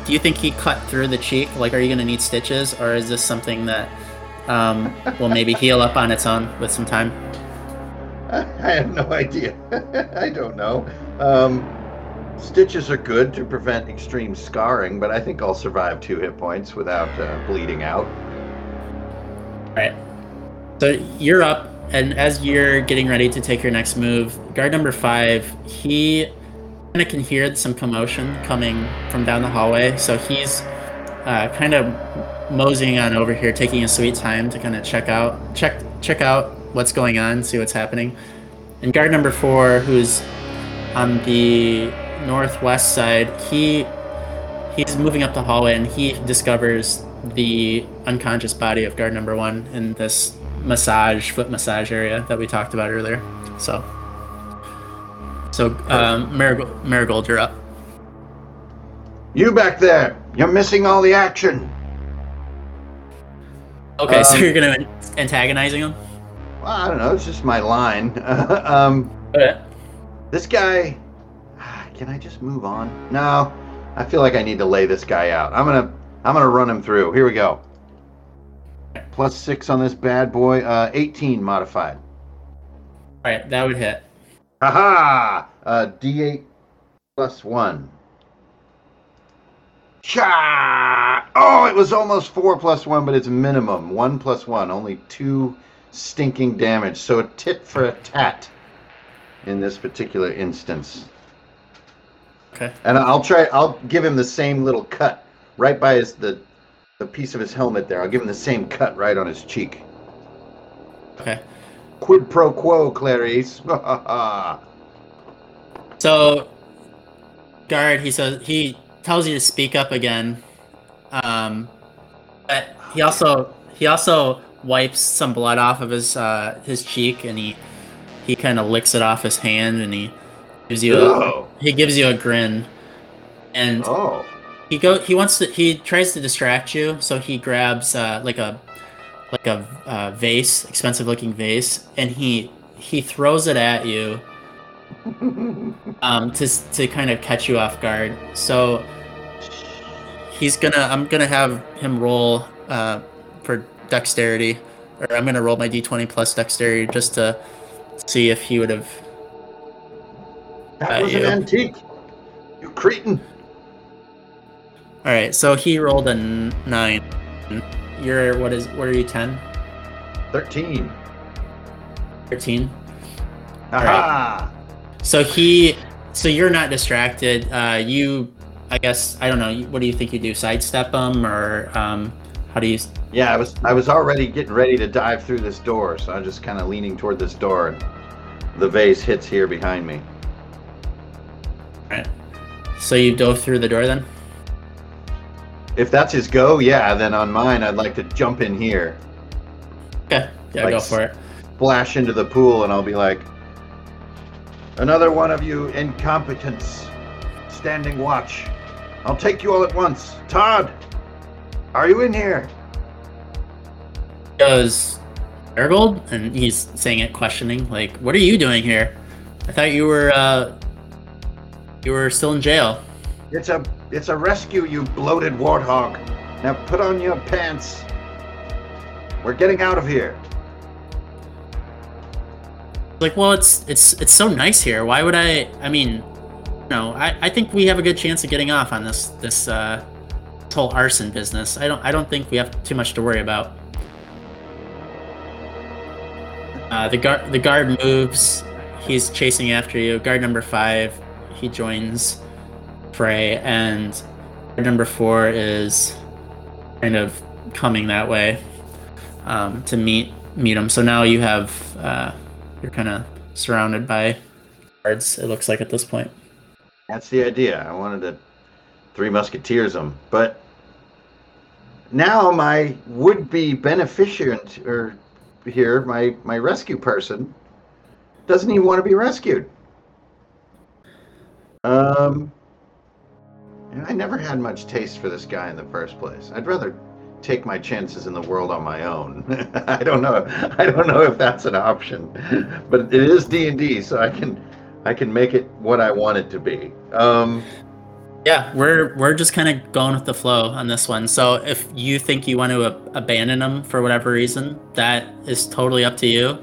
Do you think he cut through the cheek? Like, are you going to need stitches, or is this something that um, will maybe heal up on its own with some time? I have no idea. I don't know. Um, stitches are good to prevent extreme scarring, but I think I'll survive two hit points without uh, bleeding out. All right. So you're up, and as you're getting ready to take your next move, guard number five, he kind of can hear some commotion coming from down the hallway. So he's uh, kind of moseying on over here, taking a sweet time to kind of check out check check out what's going on, see what's happening. And guard number four, who's on the northwest side, he he's moving up the hallway and he discovers the unconscious body of guard number one in this massage foot massage area that we talked about earlier. So, so um, Marigold, Marigold, you're up. You back there! You're missing all the action! Okay, so Um, you're gonna antagonizing him. Well, I don't know, it's just my line. um, Okay. this guy. Can I just move on? No. I feel like I need to lay this guy out. I'm gonna I'm gonna run him through. Here we go. Plus six on this bad boy. Uh, 18 modified. All right, that would hit. Haha! Uh, D8 plus one. Cha! Oh, it was almost four plus one, but it's minimum one plus one. Only two stinking damage. So a tit for a tat in this particular instance. Okay. And I'll try. I'll give him the same little cut right by his the the piece of his helmet there. I'll give him the same cut right on his cheek. Okay. Quid pro quo, Clarice. So, guard, he says he tells you to speak up again. Um, but he also he also wipes some blood off of his uh, his cheek, and he he kind of licks it off his hand, and he gives you a, oh. he gives you a grin, and Oh. He go he wants to he tries to distract you, so he grabs uh, like a like a uh, vase, expensive looking vase, and he he throws it at you um, to to kind of catch you off guard. So he's gonna I'm gonna have him roll uh, for dexterity, or I'm gonna roll my d20 plus dexterity just to see if he would have. That was an antique. You cretin. All right, so he rolled a nine. You're what is what are you 10? 13. 13? Aha! So he so you're not distracted. Uh, you I guess I don't know. What do you think you do? Sidestep him or um, how do you? Yeah, I was I was already getting ready to dive through this door, so I'm just kind of leaning toward this door, and the vase hits here behind me. Right. So you dove through the door then? If that's his go, yeah, then on mine, I'd like to jump in here, Okay. Yeah, Like go for it. splash into the pool, and I'll be like, "Another one of you incompetents, standing watch. I'll take you all at once. Todd, are you in here?" Goes Marigold, and he's saying it questioning, like, "What are you doing here? I thought you were uh, you were still in jail." It's a it's a rescue, you bloated warthog. Now put on your pants. We're getting out of here. Like, well, it's it's it's so nice here. Why would I? I mean, no, I, I think we have a good chance of getting off on this this uh, whole arson business. I don't I don't think we have too much to worry about. Uh, the guard the guard moves. He's chasing after you. Guard number five. he joins and number four is kind of coming that way um, to meet meet him. So now you have uh, you're kind of surrounded by guards. It looks like at this point. That's the idea. I wanted to three musketeers them, but now my would-be beneficent or here, my my rescue person, doesn't even want to be rescued. Um, and I never had much taste for this guy in the first place. I'd rather take my chances in the world on my own. I don't know. I don't know if that's an option, but it is D and D, so I can I can make it what I want it to be. Um, yeah, we're we're just kind of going with the flow on this one. So if you think you want to ab- abandon them for whatever reason, that is totally up to you.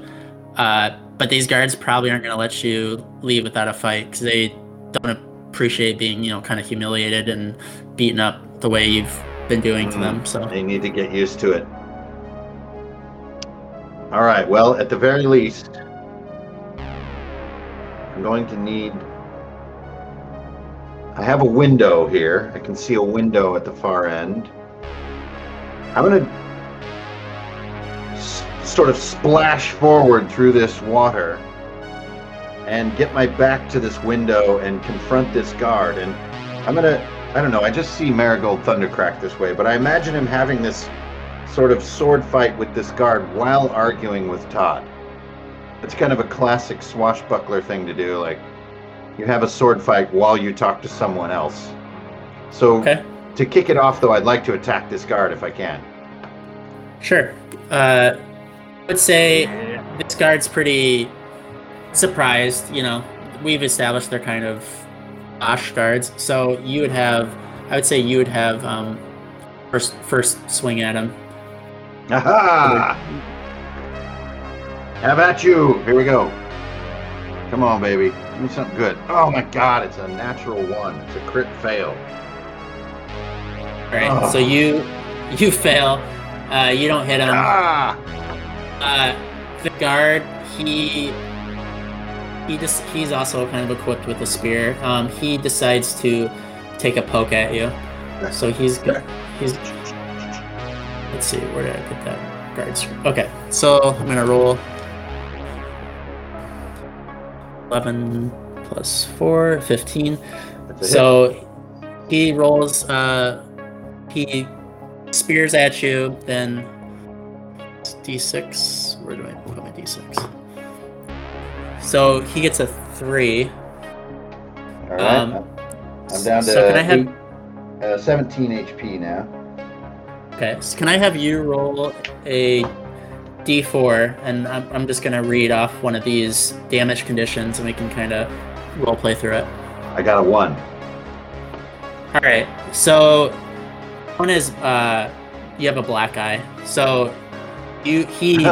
Uh, but these guards probably aren't going to let you leave without a fight because they don't appreciate being, you know, kind of humiliated and beaten up the way you've been doing to them. Mm-hmm. So they need to get used to it. All right. Well, at the very least, I'm going to need. I have a window here. I can see a window at the far end. I'm going to s- sort of splash forward through this water and get my back to this window and confront this guard. And I'm to I don't know. I just see Marigold Thundercrack this way, but I imagine him having this sort of sword fight with this guard while arguing with Todd. It's kind of a classic swashbuckler thing to do. Like, you have a sword fight while you talk to someone else. So, okay. to kick it off, though, I'd like to attack this guard if I can. Sure. Uh, I would say this guard's pretty surprised. You know, we've established they're kind of Osh guards. So you would have, I would say you would have um, first first swing at him. Aha! Have at you! Here we go. Come on, baby. Give me something good. Oh my god, it's a natural one. It's a crit fail. All right. Oh. So you you fail. Uh, you don't hit him. Ah! Uh, the guard he he just he's also kind of equipped with a spear. Um, he decides to take a poke at you. So he's he's. Let's see, where did I put that guards? Okay, so I'm gonna roll. Eleven plus four, 15. So hit. he rolls. Uh, he spears at you. Then d6. Where do I put my d6? So he gets a three. All right. Um, I'm down to so can I have, eight, uh, 17 HP now. Okay. So can I have you roll a d4, and I'm, I'm just gonna read off one of these damage conditions, and we can kind of role play through it. I got a one. All right. So one is uh, you have a black eye. So you he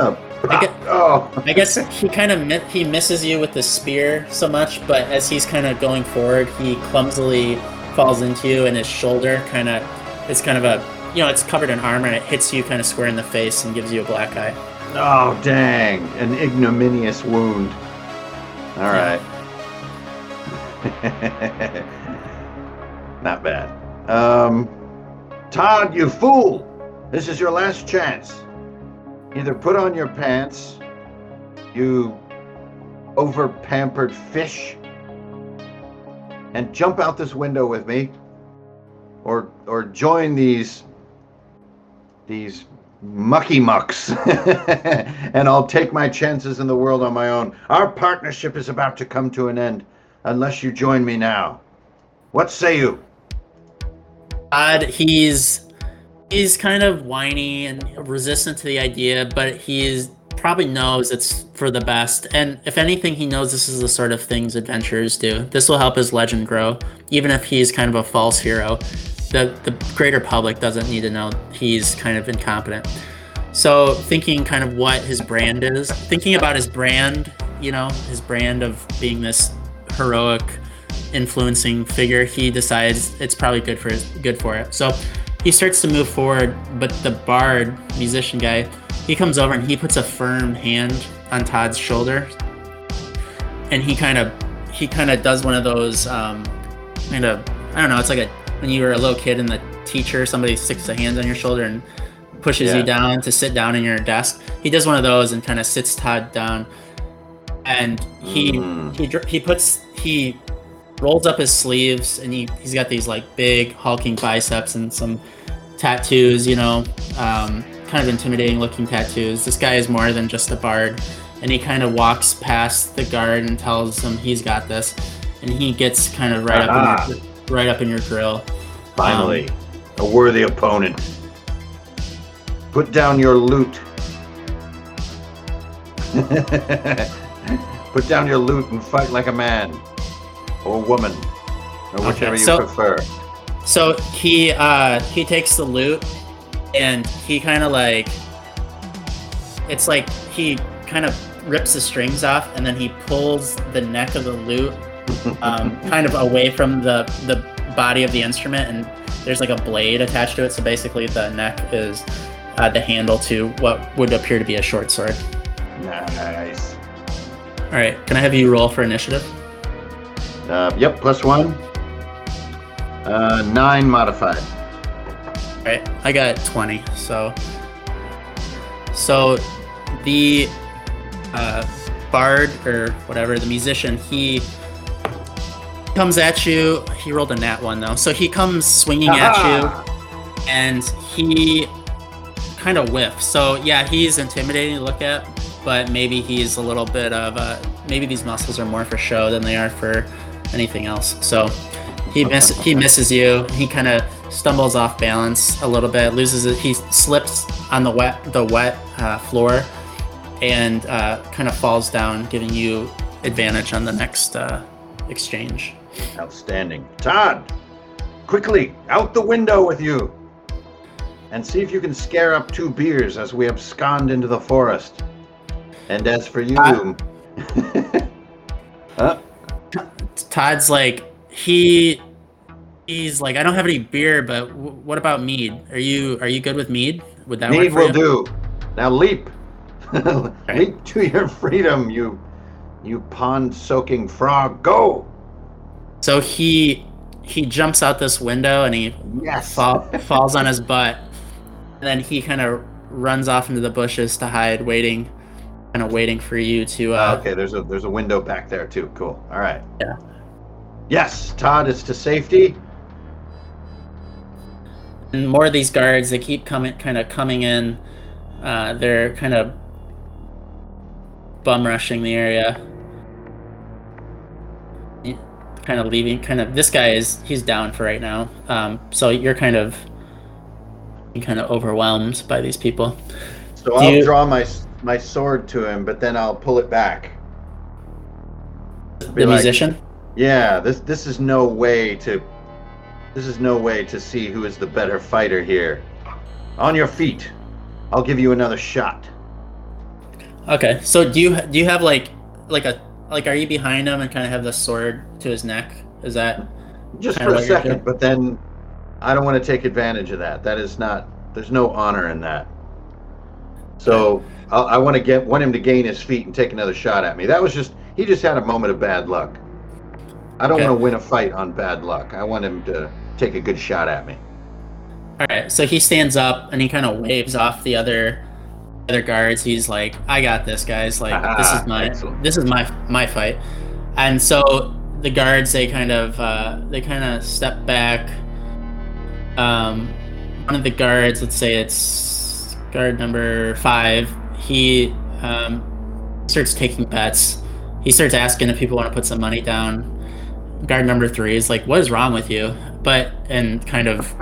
I guess, oh. I guess he kind of he misses you with the spear so much, but as he's kind of going forward, he clumsily falls into you, and his shoulder kind of it's kind of a you know it's covered in armor, and it hits you kind of square in the face and gives you a black eye. Oh dang! An ignominious wound. All right. Not bad. Um, Todd, you fool! This is your last chance. Either put on your pants, you over pampered fish, and jump out this window with me, or or join these these mucky mucks, and I'll take my chances in the world on my own. Our partnership is about to come to an end unless you join me now. What say you? Odd, he's he's kind of whiny and resistant to the idea, but he's probably knows it's for the best. And if anything, he knows this is the sort of things adventurers do. This will help his legend grow, even if he's kind of a false hero. The the greater public doesn't need to know he's kind of incompetent. So thinking kind of what his brand is, thinking about his brand, you know, his brand of being this heroic influencing figure, he decides it's probably good for his, good for it. So he starts to move forward, but the bard, musician guy, he comes over and he puts a firm hand on Todd's shoulder. And he kind of he kind of does one of those um, kind of I don't know. It's like a when you were a little kid and the teacher somebody sticks a hand on your shoulder and pushes Yeah. you down to sit down in your desk. He does one of those and kind of sits Todd down, and he Mm. he he puts he rolls up his sleeves and he he's got these like big hulking biceps and some tattoos. You know, um, kind of intimidating looking tattoos. This guy is more than just a bard, and he kind of walks past the guard and tells him he's got this, and he gets kind of right Aha. up in your, right up in your grill. Finally, a worthy opponent. Put down your lute. Put down your lute and fight like a man or woman, or Okay, whichever you prefer. So he uh he takes the lute and he kind of like it's like he kind of rips the strings off and then he pulls the neck of the lute um, kind of away from the the body of the instrument and there's like a blade attached to it so basically the neck is uh, the handle to what would appear to be a short sword Nice. all right can i have you roll for initiative Uh, yep, plus one. Uh, nine modified. all right i got 20 so so the uh, bard or whatever the musician he comes at you he rolled a nat one though so he comes swinging at you and he kind of whiffs. So yeah, he's intimidating to look at, but maybe he's a little bit of uh, maybe these muscles are more for show than they are for anything else. So he miss he misses you. He kind of stumbles off balance a little bit, loses it. He slips on the wet the wet uh, floor and uh, kind of falls down, giving you advantage on the next uh, exchange. Outstanding. Todd, quickly, out the window with you. And see if you can scare up two beers as we abscond into the forest. And as for you. huh? Todd's like he he's like I don't have any beer, but w- what about mead? Are you are you good with mead? Would that work for will you? do. Now leap. leap to your freedom, you you pond soaking frog. Go! So he he jumps out this window and he Yes. fall, falls on his butt, and then he kind of runs off into the bushes to hide, waiting, kind of waiting for you to. Uh, okay, there's a there's a window back there too. Cool. All right. Yeah. Yes, Todd is to safety. and more of these guards they keep coming kind of coming in uh, they're kind of bum rushing the area kind of leaving kind of this guy is he's down for right now um, so you're kind of you're kind of overwhelmed by these people So Do I'll you- draw my my sword to him, but then I'll pull it back. Be the like, musician Yeah, this this is no way to this is no way to see who is the better fighter here. On your feet. I'll give you another shot. okay so do you do you have like like a like are you behind him and kind of have the sword to his neck is that Just for a second, but then I don't want to take advantage of that. That is not there's no honor in that. So I'll, I want to get want him to gain his feet and take another shot at me. That was just he just had a moment of bad luck. I don't Okay. want to win a fight on bad luck. I want him to take a good shot at me. All right, so he stands up and he kind of waves off the other other guards. He's like, "I got this, guys. Like, this is my Excellent. this is my my fight." And so the guards they kind of uh, they kind of step back. Um, one of the guards, let's say it's guard number five, he um, starts taking bets. He starts asking if people want to put some money down. Guard number three is like, "What is wrong with you?" But and kind of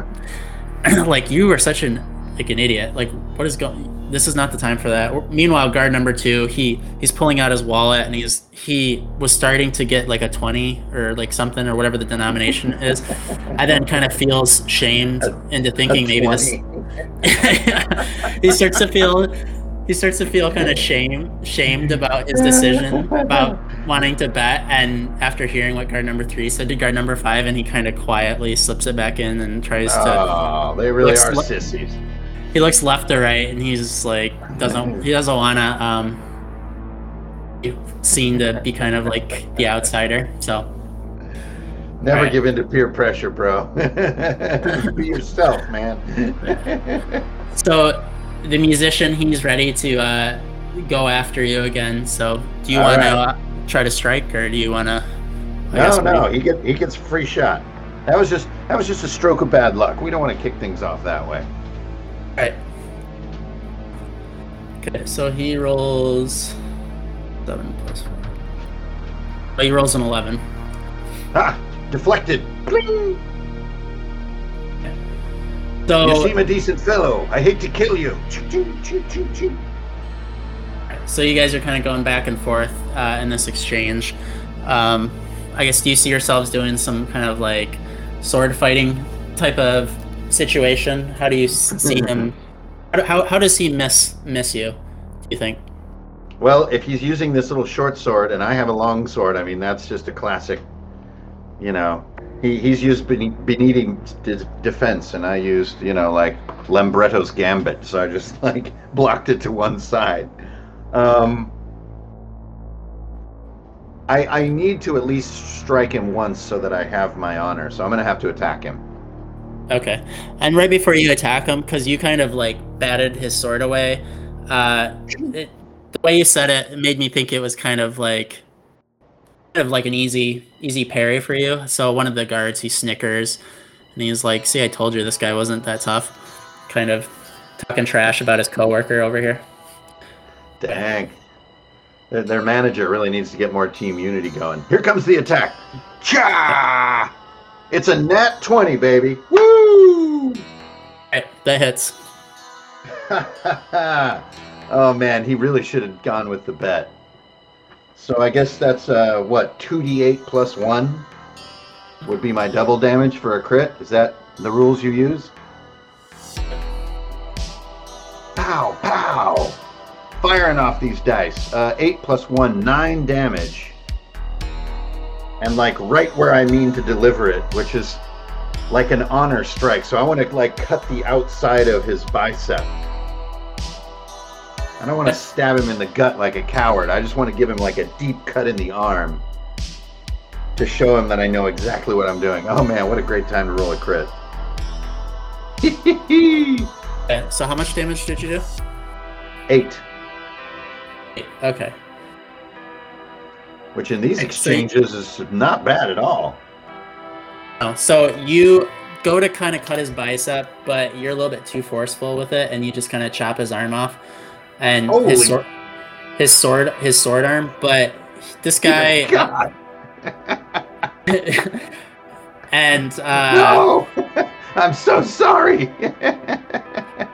like you are such an like an idiot. Like what is going? This is not the time for that. Meanwhile, guard number two, he he's pulling out his wallet and he's he was starting to get like a twenty or like something or whatever the denomination is, and then kind of feels shamed into thinking maybe this. he starts to feel he starts to feel kind of shame shamed about his decision about wanting to bet and after hearing what guard number three said to guard number five and he kind of quietly slips it back in and tries to Oh, they really are sissies. he looks left to right and he's like doesn't he doesn't wanna um seen to be kind of like the outsider. So Never Right. give in to peer pressure, bro. Be yourself, man. so the musician he's ready to uh, go after you again. So do you want to right. uh, try to strike or do you want to? no, no, he get he gets a free shot. That was just that was just a stroke of bad luck. We don't want to kick things off that way. Right. Okay, so he rolls seven plus four. Oh, he rolls an eleven. Ah, deflected. Bling! So You seem a decent fellow. I hate to kill you. So you guys are kind of going back and forth uh, in this exchange. Um, I guess do you see yourselves doing some kind of like sword fighting type of situation? How do you see him? How, how, how does he miss miss you? Do you think? Well, if he's using this little short sword and I have a long sword, I mean that's just a classic. You know, he, he's used bene- beneating defense, and I used you know like Lambretto's gambit, so I just like blocked it to one side. Um, I I need to at least strike him once so that I have my honor. So I'm gonna have to attack him. Okay. And right before you attack him, because you kind of like batted his sword away, uh, it, the way you said it, it made me think it was kind of like, of like an easy, easy parry for you. So one of the guards, he snickers, and he's like, "See, I told you this guy wasn't that tough." Kind of talking trash about his coworker over here. Dang. Their, manager really needs to get more team unity going. Here comes the attack. Cha! It's a nat 20, baby. Woo! Right, that hits. oh man, he really should have gone with the bet. So I guess that's uh, what 2d8 plus 1 would be my double damage for a crit. Is that the rules you use? Pow, pow! Firing off these dice. Uh, 8 plus 1, 9 damage. And like right where I mean to deliver it, which is like an honor strike. So I want to like cut the outside of his bicep. I don't want to stab him in the gut like a coward. I just want to give him like a deep cut in the arm to show him that I know exactly what I'm doing. Oh man, what a great time to roll a crit. Okay, so how much damage did you do? Eight, Eight. Okay. which in these exchanges is not bad at all. Oh, so you go to kind of cut his bicep, but you're a little bit too forceful with it, and you just kind of chop his arm off, and Holy- his sword, his sword, his sword arm. But this guy, God, and uh, no! I'm so sorry.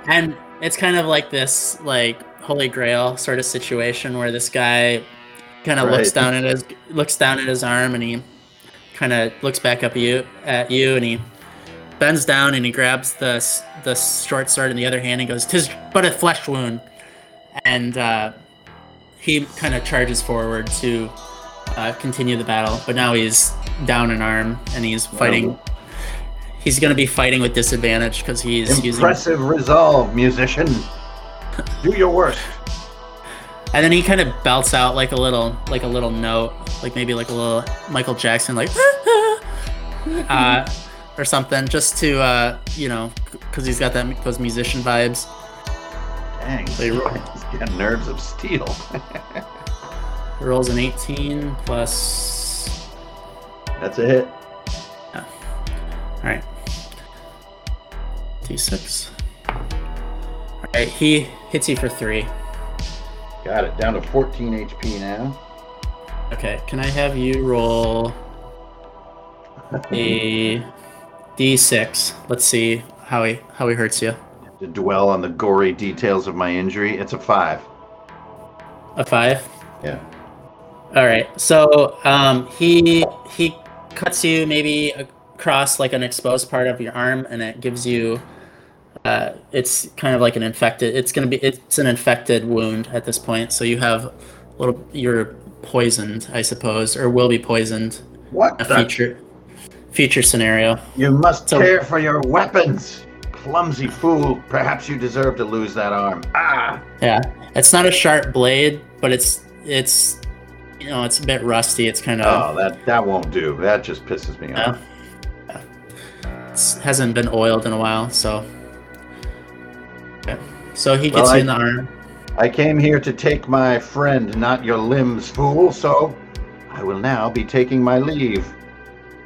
and it's kind of like this like holy grail sort of situation where this guy kind of looks down at his looks down at his arm and he kind of looks back up at you at you and he bends down and he grabs the the short sword in the other hand and goes tis but a flesh wound and uh, he kind of charges forward to uh, continue the battle but now he's down an arm and he's fighting he's going to be fighting with disadvantage because he's using Impressive resolve, musician. Do your worst. And then he kind of belts out like a little, like a little note, like maybe like a little Michael Jackson, like, uh, or something, just to, uh, you know, because he's got that those musician vibes. Dang, ro- he's got nerves of steel. Rolls an 18 plus. That's a hit. All right, d6. All right, he hits you for three. Got it. Down to 14 HP now. Okay, can I have you roll a d6? Let's see how he how he hurts you. To dwell on the gory details of my injury, it's a five. A five. Yeah. All right. So um, he he cuts you maybe across like an exposed part of your arm, and it gives you. Uh, it's kind of like an infected. It's gonna be. It's an infected wound at this point. So you have a little. You're poisoned, I suppose, or will be poisoned. What A the? future future scenario. You must So- care for your weapons. Clumsy fool. Perhaps you deserve to lose that arm. Ah! Yeah, it's not a sharp blade, but it's it's you know it's a bit rusty. It's kind of Oh, that that won't do. That just pisses me Yeah. off. it's, hasn't been oiled in a while. So, okay. so he Well, gets I- you in the arm. I came here to take my friend, not your limbs, fool. So, I will now be taking my leave.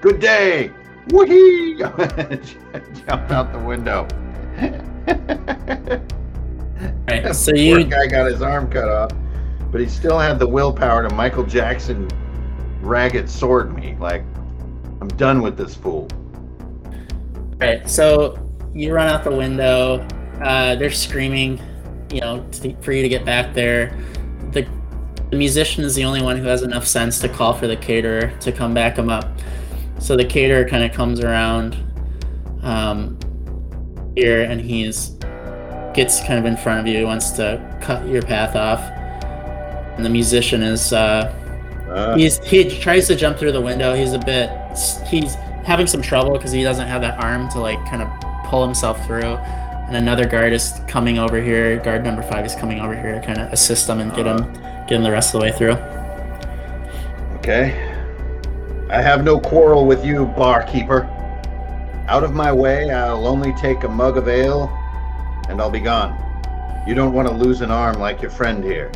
Good day. Whee! Jump out the window. Right. So Poor you guy got his arm cut off, but he still had the willpower to Michael Jackson ragged sword me. Like, I'm done with this fool. right. So you run out the window. Uh, they're screaming, you know, to, for you to get back there. The the musician is the only one who has enough sense to call for the caterer to come back him up. So the caterer kind of comes around um, here, and he's gets kind of in front of you. He wants to cut your path off. And the musician is uh, Uh, he's he tries to jump through the window. He's a bit he's having some trouble because he doesn't have that arm to like kind of pull himself through. And another guard is coming over here. Guard number five is coming over here to kind of assist him and get him get him the rest of the way through. Okay. I have no quarrel with you, barkeeper. Out of my way, I'll only take a mug of ale, and I'll be gone. You don't want to lose an arm like your friend here.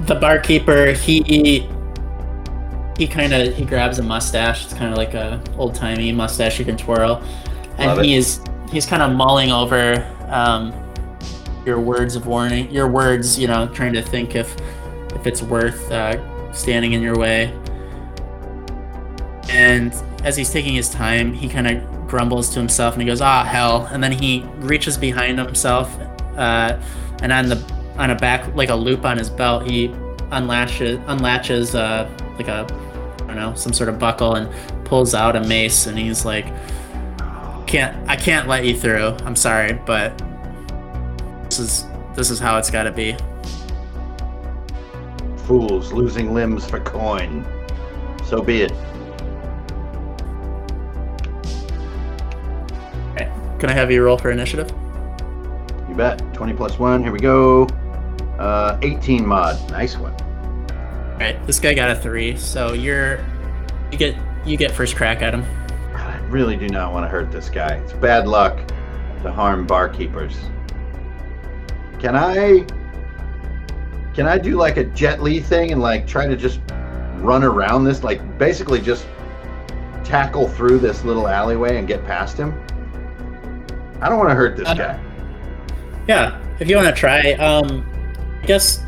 The barkeeper he he kind of he grabs a mustache. It's kind of like a old timey mustache you can twirl, and he's he's kind of mulling over um, your words of warning, your words. You know, trying to think if if it's worth uh, standing in your way. And as he's taking his time, he kind of grumbles to himself and he goes, "Ah, hell!" And then he reaches behind himself, uh, and on the on a back like a loop on his belt, he unlatches unlatches uh, like a I don't know some sort of buckle and pulls out a mace, and he's like, "Can't I can't let you through. I'm sorry, but this is this is how it's got to be." Fools losing limbs for coin. So be it. Can I have you roll for initiative? You bet. 20 plus 1. Here we go. Uh, 18 mod. Nice one. All right, this guy got a three, so you're you get you get first crack at him. I really do not want to hurt this guy. It's bad luck to harm barkeepers. Can I can I do like a Jet Li thing and like try to just run around this like basically just tackle through this little alleyway and get past him? I don't want to hurt this Uh, guy. Yeah, if you want to try, um, I guess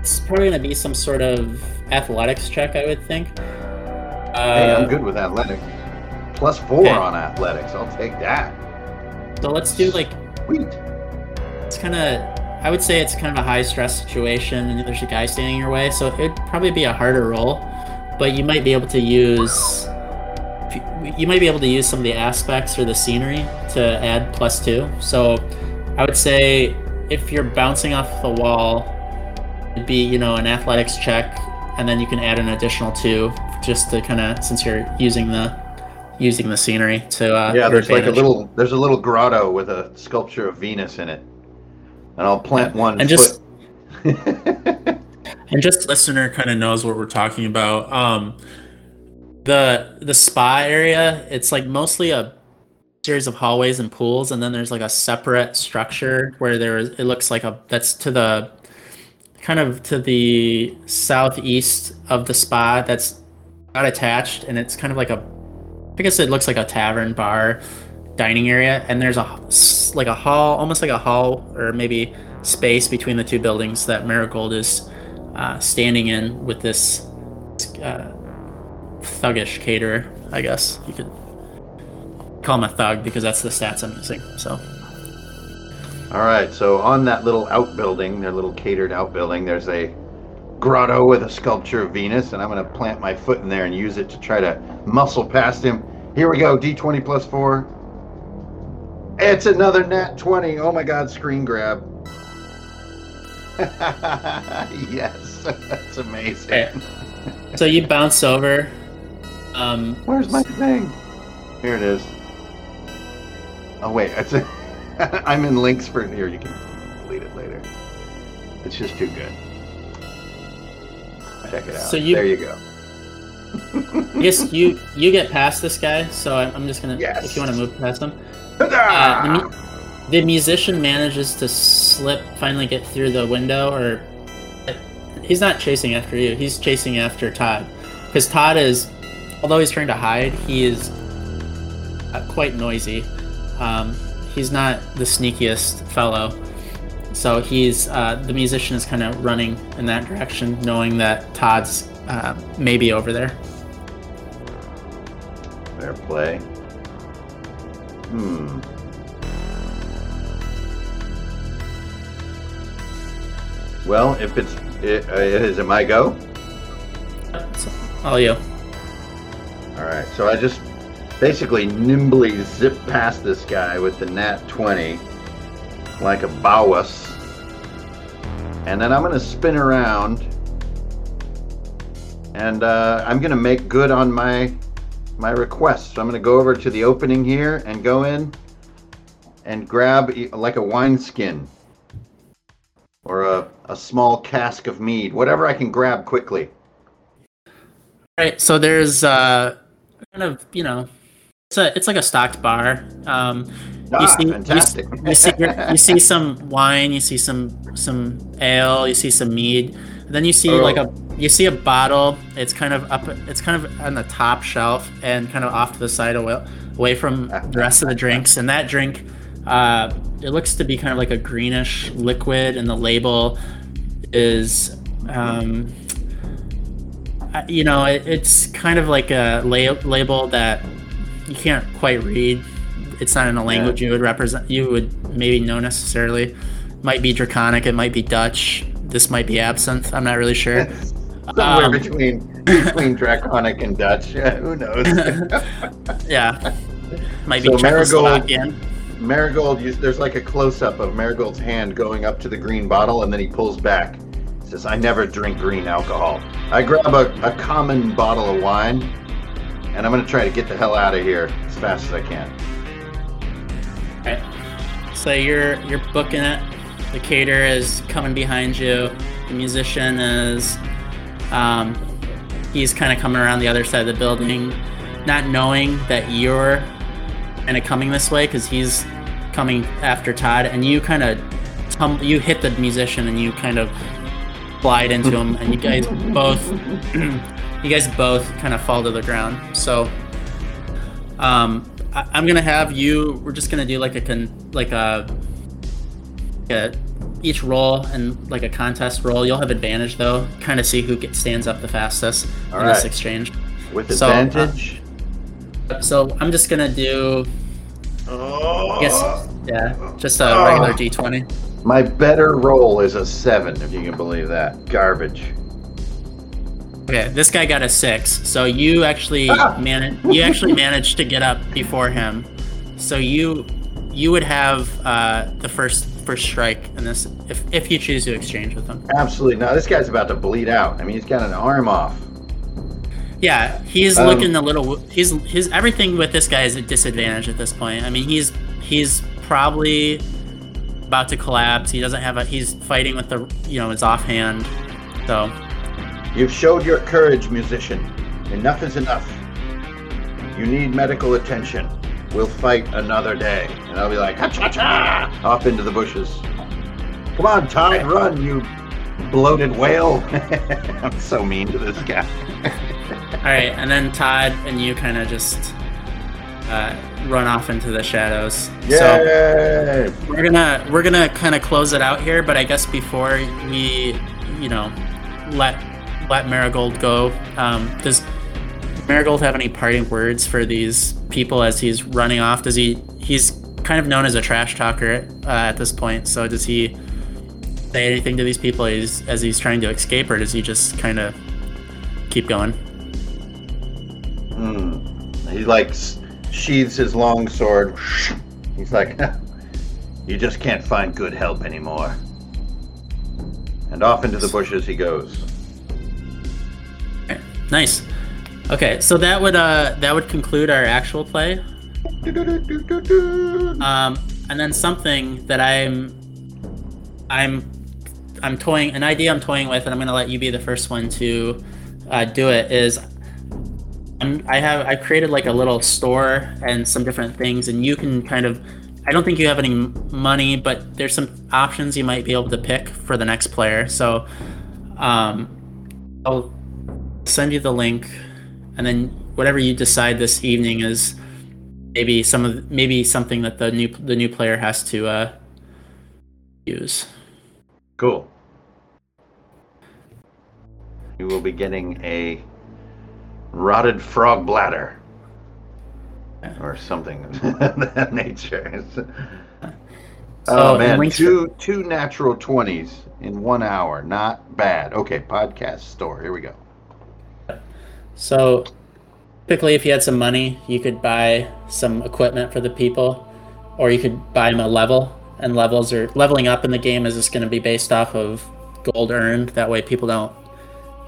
it's probably going to be some sort of athletics check, I would think. Uh, Hey, I'm good with athletics. Plus 4 okay. on athletics. I'll take that. So let's do like Sweet. it's kind of I would say it's kind of a high stress situation, and there's a guy standing in your way, so it'd probably be a harder roll, but you might be able to use you- might be able to use some of the aspects or the scenery to add plus two. So I would say if you're bouncing off the wall, it'd be you know an athletics check, and then you can add an additional two just to kind of since you're using the using the scenery to uh, Yeah, there's like a little there's a little grotto with a sculpture of Venus in it. And I'll plant one and just. And just listener kind of knows what we're talking about. Um, the the spa area, it's like mostly a series of hallways and pools, and then there's like a separate structure where there is. It looks like a that's to the kind of to the southeast of the spa. That's not attached, and it's kind of like a. I guess it looks like a tavern bar dining area, and there's a like a hall, almost like a hall or maybe space between the two buildings that Marigold is uh, standing in with this uh, thuggish caterer. I guess you could call him a thug because that's the stats I'm using. So All right, so on that little outbuilding, their little catered outbuilding, there's a grotto with a sculpture of Venus, and I'm going to plant my foot in there and use it to try to muscle past him. Here we go, D20 plus 4. It's another nat 20. Oh my god, screen grab. yes, that's amazing. Okay. so you bounce over. Um, Where's my thing? Here it is. Oh wait, it's a, I'm in links for here. You can delete it later. It's just too good. Check it out. So you- there you go. yes, you you get past this guy, so I'm I'm just gonna. Yes. If you want to move past him, uh, the, mu- the musician manages to slip, finally get through the window, or he's not chasing after you. He's chasing after Todd, because Todd is, although he's trying to hide, he is uh, quite noisy. Um, he's not the sneakiest fellow. So he's uh, the musician is kind of running in that direction, knowing that Todd's uh, maybe over there. Fair play. Hmm. Well, if it's it, uh, is it my go? So, all you. All right. So I just basically nimbly zip past this guy with the nat twenty, like a bowus, and then I'm gonna spin around, and uh, I'm gonna make good on my my request. So I'm gonna go over to the opening here and go in and grab like a wineskin or a, a small cask of mead, whatever I can grab quickly. Right. So there's uh, kind of you know, it's a it's like a stocked bar. Um, Ah, see, fantastic. You, see you see some wine, you see some some ale, you see some mead. Then you see Oh. like a you see a bottle. It's kind of up. It's kind of on the top shelf and kind of off to the side away, away from the rest of the drinks. And that drink, uh, it looks to be kind of like a greenish liquid, and the label is. Um, you know, it, it's kind of like a la- label that you can't quite read. It's not in a language you would represent. You would maybe know necessarily. Might be draconic. It might be Dutch. This might be absinthe. I'm not really sure. Somewhere Um, between between draconic and Dutch. Who knows? Yeah, might be So Marigold- Czechoslovakian. Marigold, there's like a close up of Marigold's hand going up to the green bottle, and then he pulls back. "I never drink green alcohol." I grab a, a common bottle of wine, and I'm gonna try to get the hell out of here as fast as I can. Right. So you're you're booking it. The caterer is coming behind you. The musician is, um, he's kind of coming around the other side of the building, not knowing that you're kind of coming this way because he's coming after Todd, and you kind of you hit the musician and you kind of glide into him, and you guys both you guys both kind of fall to the ground. So um, I, I'm gonna have you. We're just gonna do like a con, like a, a each roll and like a contest roll. You'll have advantage though. Kind of see who gets, stands up the fastest All in this exchange. With So, uh, advantage. So I'm just gonna do. oh, I guess yeah, just a regular d20. My better roll is a seven, if you can believe that. Garbage. Okay, this guy got a six. So you actually Ah! managed. You actually managed to get up before him. So you you would have uh, the first first strike in this if if you choose to exchange with him. Absolutely not. This guy's about to bleed out. I mean, he's got an arm off. Yeah, he's Um, looking a little. He's his everything with this guy is a disadvantage at this point. I mean, he's he's probably about to collapse. He doesn't have a. He's fighting with the you know his offhand. So You've showed your courage, musician. Enough is enough. You need medical attention. We'll fight another day. And I'll be like, ha cha cha, off into the bushes. Come on, Todd, run, you bloated whale. I'm so mean to this guy. all right, and then Todd and you kind of just uh, run off into the shadows. So we're gonna we're gonna kind of close it out here, but I guess before we you know let let Marigold go, um, does Marigold have any parting words for these people as he's running off? Does he he's kind of known as a trash talker uh, at this point? So does he say anything to these people as, as he's trying to escape, or does he just kind of keep going? Hmm. He like s- sheathes his long sword. He's like, you just can't find good help anymore. And off into the bushes he goes. Nice. Okay, so that would uh that would conclude our actual play. Um, and then something that I'm I'm I'm toying an idea I'm toying with, and I'm to let you be the first one to uh, do it. Is I have I created like a little store and some different things, and you can kind of. I don't think you have any money, but there's some options you might be able to pick for the next player. So, um, I'll send you the link, and then whatever you decide this evening is maybe some of maybe something that the new the new player has to uh, use. Cool. You will be getting a rotted frog bladder or something of that nature. oh man, two two natural twenties in one hour, not bad. Okay, podcast store. Here we go. So, typically, if you had some money, you could buy some equipment for the people, or you could buy them a level. And levels are leveling up in the game is just going to be based off of gold earned. That way, people don't,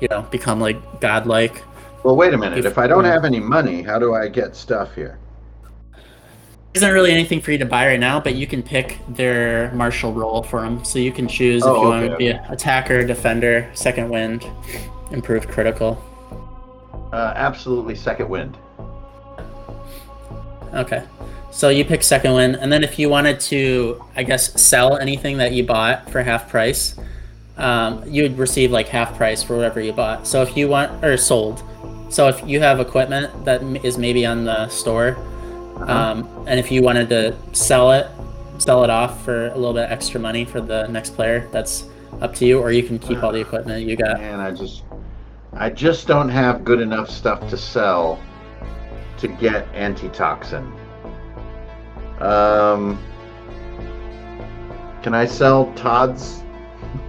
you know, become like godlike. Well, wait a minute. If, if I don't have any money, how do I get stuff here? isn't really anything for you to buy right now, but you can pick their martial role for them. So you can choose oh, if you okay, want to be an attacker, defender, second wind, improved critical. Uh, absolutely second wind. Okay. So you pick second wind, and then if you wanted to, I guess, sell anything that you bought for half price, um, you would receive like half price for whatever you bought. So if you want, or sold. So if you have equipment that is maybe on the store, uh-huh. Um, and if you wanted to sell it, sell it off for a little bit extra money for the next player, that's up to you. Or you can keep all the equipment you got. And I just, I just don't have good enough stuff to sell to get antitoxin. Um, can I sell Todd's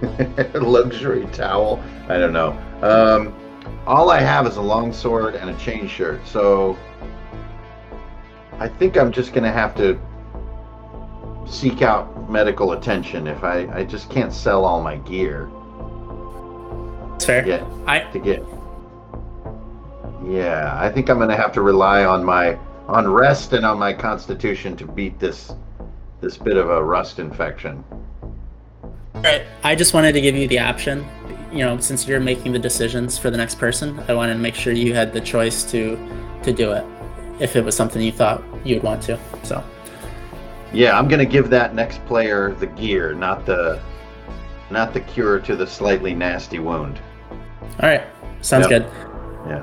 luxury towel? I don't know. Um, all I have is a long sword and a chain shirt, so I think I'm just going to have to seek out medical attention if I, I just can't sell all my gear. That's fair. Get, I to get. Yeah, I think I'm going to have to rely on my on rest and on my constitution to beat this this bit of a rust infection. All right. I just wanted to give you the option. You know, since you're making the decisions for the next person, I wanted to make sure you had the choice to to do it if it was something you thought you'd want to. So. Yeah, I'm gonna give that next player the gear, not the, not the cure to the slightly nasty wound. All right, sounds yep. good. Yeah.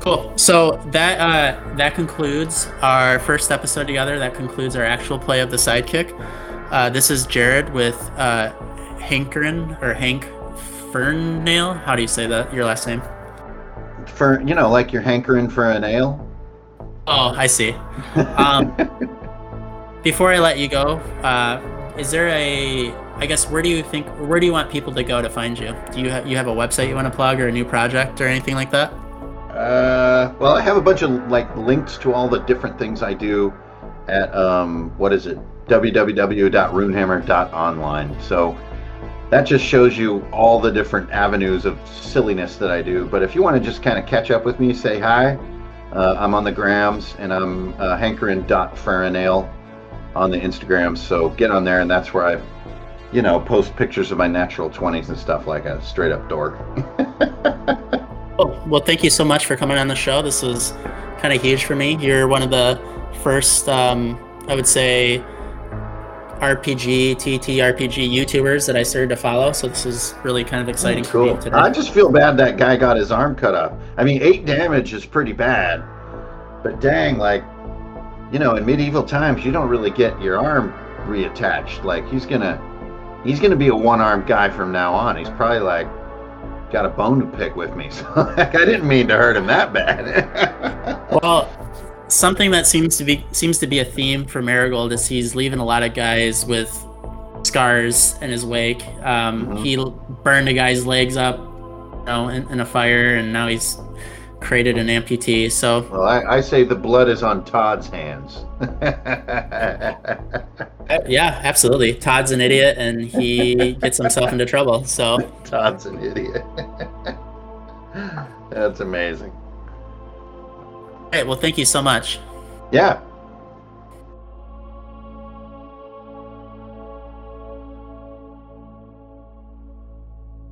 Cool. So that uh, that concludes our first episode together. That concludes our actual play of the sidekick. Uh, this is Jared with uh, Hankerin or Hank Ferinale. How do you say that? Your last name? For you know, like you're hankering for a nail. Oh, I see. Um, before I let you go, uh, is there a? I guess where do you think? Where do you want people to go to find you? Do you have you have a website you want to plug or a new project or anything like that? Uh, well, I have a bunch of like links to all the different things I do at um, what is it? www.runehammer.online. So that just shows you all the different avenues of silliness that I do. But if you want to just kind of catch up with me, say hi uh, I'm on the grams and I'm uh, hankerin.ferinale on the Instagram. So get on there, and that's where I, you know, post pictures of my natural 20s and stuff like a straight up dork. oh, well, thank you so much for coming on the show. This was kind of huge for me. You're one of the first, um, I would say, RPG, TT RPG YouTubers that I started to follow. So this is really kind of exciting oh, cool. for me today. I just feel bad that guy got his arm cut off. I mean, eight damage is pretty bad, but dang, like, you know, in medieval times, you don't really get your arm reattached. Like, he's gonna, he's gonna be a one-armed guy from now on. He's probably like got a bone to pick with me. So like, I didn't mean to hurt him that bad. well, something that seems to be seems to be a theme for Marigold is he's leaving a lot of guys with scars in his wake. Um, mm-hmm. He burned a guy's legs up, you know, in, in, a fire, and now he's created an amputee. So, well, I, I say the blood is on Todd's hands. yeah, absolutely. Todd's an idiot, and he gets himself into trouble. So, Todd's an idiot. That's amazing. Right. Well, thank you so much. Yeah.